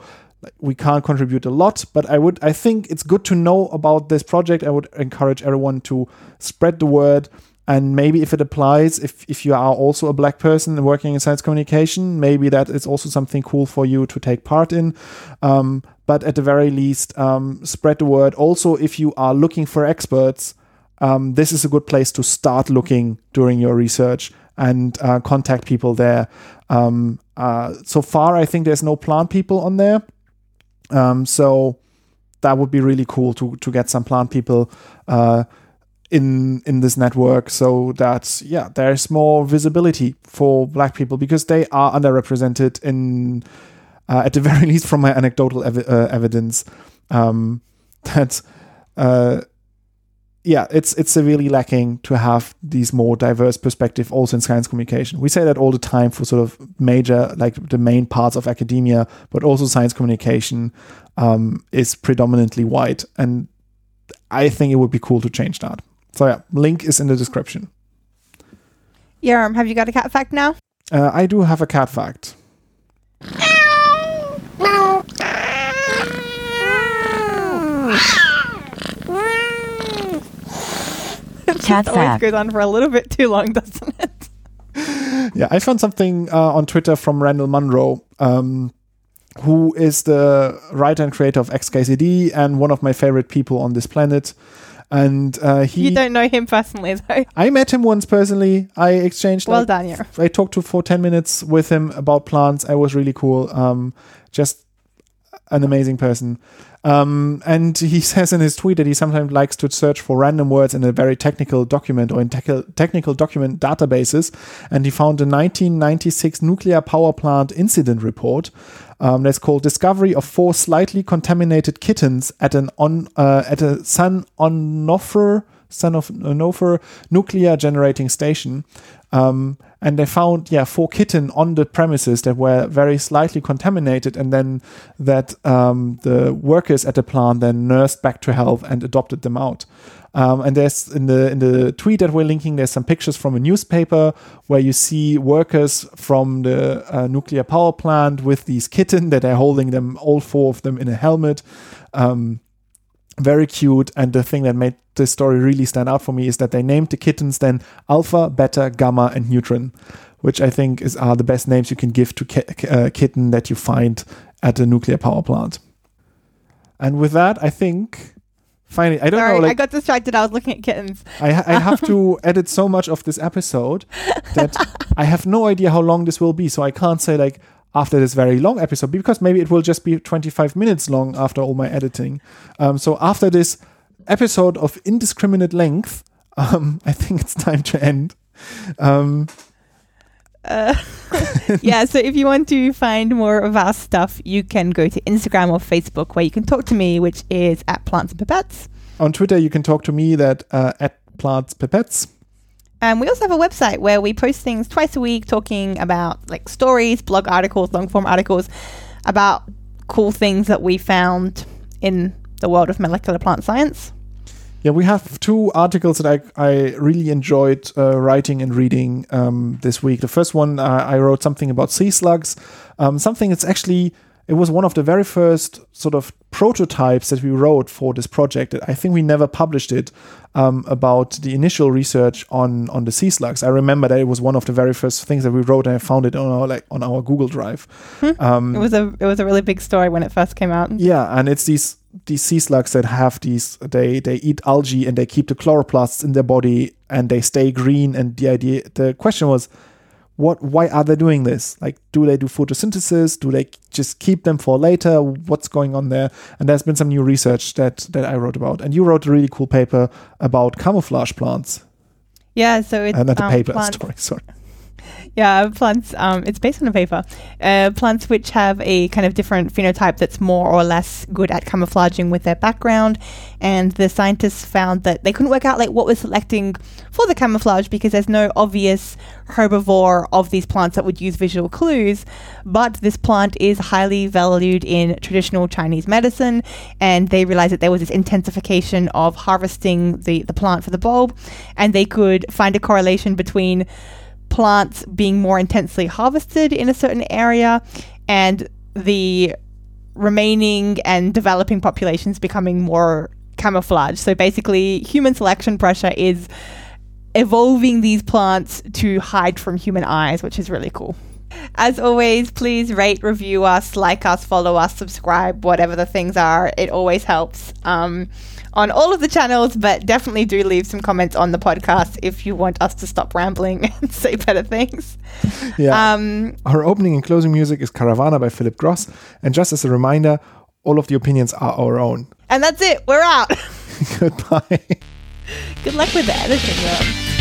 we can't contribute a lot. But I would, I think it's good to know about this project. I would encourage everyone to spread the word and maybe if it applies if, if you are also a black person working in science communication maybe that is also something cool for you to take part in. Um, but at the very least um, spread the word. Also if you are looking for experts um, this is a good place to start looking during your research and uh, contact people there. Um, uh, so far i think there's no plant people on there. Um, so that would be really cool to to get some plant people uh, in in this network. So that yeah there's more visibility for black people because they are underrepresented in uh, at the very least from my anecdotal ev- uh, evidence. Um, that uh, yeah it's it's severely lacking to have these more diverse perspective also in science communication. We say that all the time for sort of major like the main parts of academia but also science communication um, is predominantly white. And I think it would be cool to change that. So yeah, link is in the description. Yerm, have you got a cat fact now? Uh, I do have a cat fact. Always Cat fact. goes on for a little bit too long, doesn't it? Yeah, I found something uh, on Twitter from Randall Munroe, um, who is the writer and creator of XKCD and one of my favorite people on this planet. And uh, he, You don't know him personally, though. I met him once personally. I exchanged Well like, done, Yer. I talked to for 10 minutes with him about plants. I was really cool. Um, just an amazing person. Um, and he says in his tweet that he sometimes likes to search for random words in a very technical document or in tec- technical document databases. And he found a 1996 nuclear power plant incident report um, that's called "Discovery of Four Slightly Contaminated Kittens at an on uh, at a San Onofre San of Onofre nuclear generating station." Um, and they found yeah four kitten on the premises that were very slightly contaminated, and then that um, the workers at the plant then nursed back to health and adopted them out. Um, and there's in the in the tweet that we're linking, there's some pictures from a newspaper where you see workers from the uh, nuclear power plant with these kitten that are holding them, all four of them in a helmet. Um, very cute. And the thing that made this story really stand out for me is that they named the kittens then Alpha, Beta, Gamma, and Neutron, which I think is are the best names you can give to ki- uh, kitten that you find at a nuclear power plant. And with that, I think finally, I don't Sorry, know, I got distracted. I was looking at kittens. I, ha- I have to edit so much of this episode that I have no idea how long this will be. So I can't say like after this very long episode because maybe it will just be 25 minutes long after all my editing. Um, so after this episode of indiscriminate length, um, I think it's time to end. Um, Uh, yeah, so if you want to find more of our stuff, you can go to Instagram or Facebook where you can talk to me, which is at Plants and Pipettes. on Twitter, you can talk to me that uh, at plants pipettes. And we also have a website where we post things twice a week talking about like stories, blog articles, long form articles about cool things that we found in the world of molecular plant science. Yeah, we have two articles that I, I really enjoyed uh, writing and reading um, this week. The first one, uh, I wrote something about sea slugs, um, something that's actually, it was one of the very first sort of prototypes that we wrote for this project. I think we never published it um, about the initial research on, on the sea slugs. I remember that it was one of the very first things that we wrote, and I found it on our like on our Google Drive. Um, It was a it was a really big story when it first came out. yeah, and it's these these sea slugs that have these they they eat algae and they keep the chloroplasts in their body and they stay green. And the idea, the question was, what why are they doing this? Like do they do photosynthesis? Do they just keep them for later? What's going on there? And there's been some new research that that i wrote about. And you wrote a really cool paper about camouflage plants. Yeah, so it's uh, not a um, paper plants- story sorry Yeah, plants. Um, it's based on a paper. Uh, plants which have a kind of different phenotype that's more or less good at camouflaging with their background, and the scientists found that they couldn't work out like what was selecting for the camouflage because there's no obvious herbivore of these plants that would use visual clues. But this plant is highly valued in traditional Chinese medicine, and they realized that there was this intensification of harvesting the the plant for the bulb, and they could find a correlation between plants being more intensely harvested in a certain area and the remaining and developing populations becoming more camouflaged. So basically, human selection pressure is evolving these plants to hide from human eyes, which is really cool. As always, please rate, review us, like us, follow us, subscribe, whatever the things are. It always helps um, on all of the channels, but definitely do leave some comments on the podcast if you want us to stop rambling and say better things. yeah Um, our opening and closing music is caravana by philip gross and just as a reminder all of the opinions are our own and that's it. We're out. goodbye Good luck with the editing, though.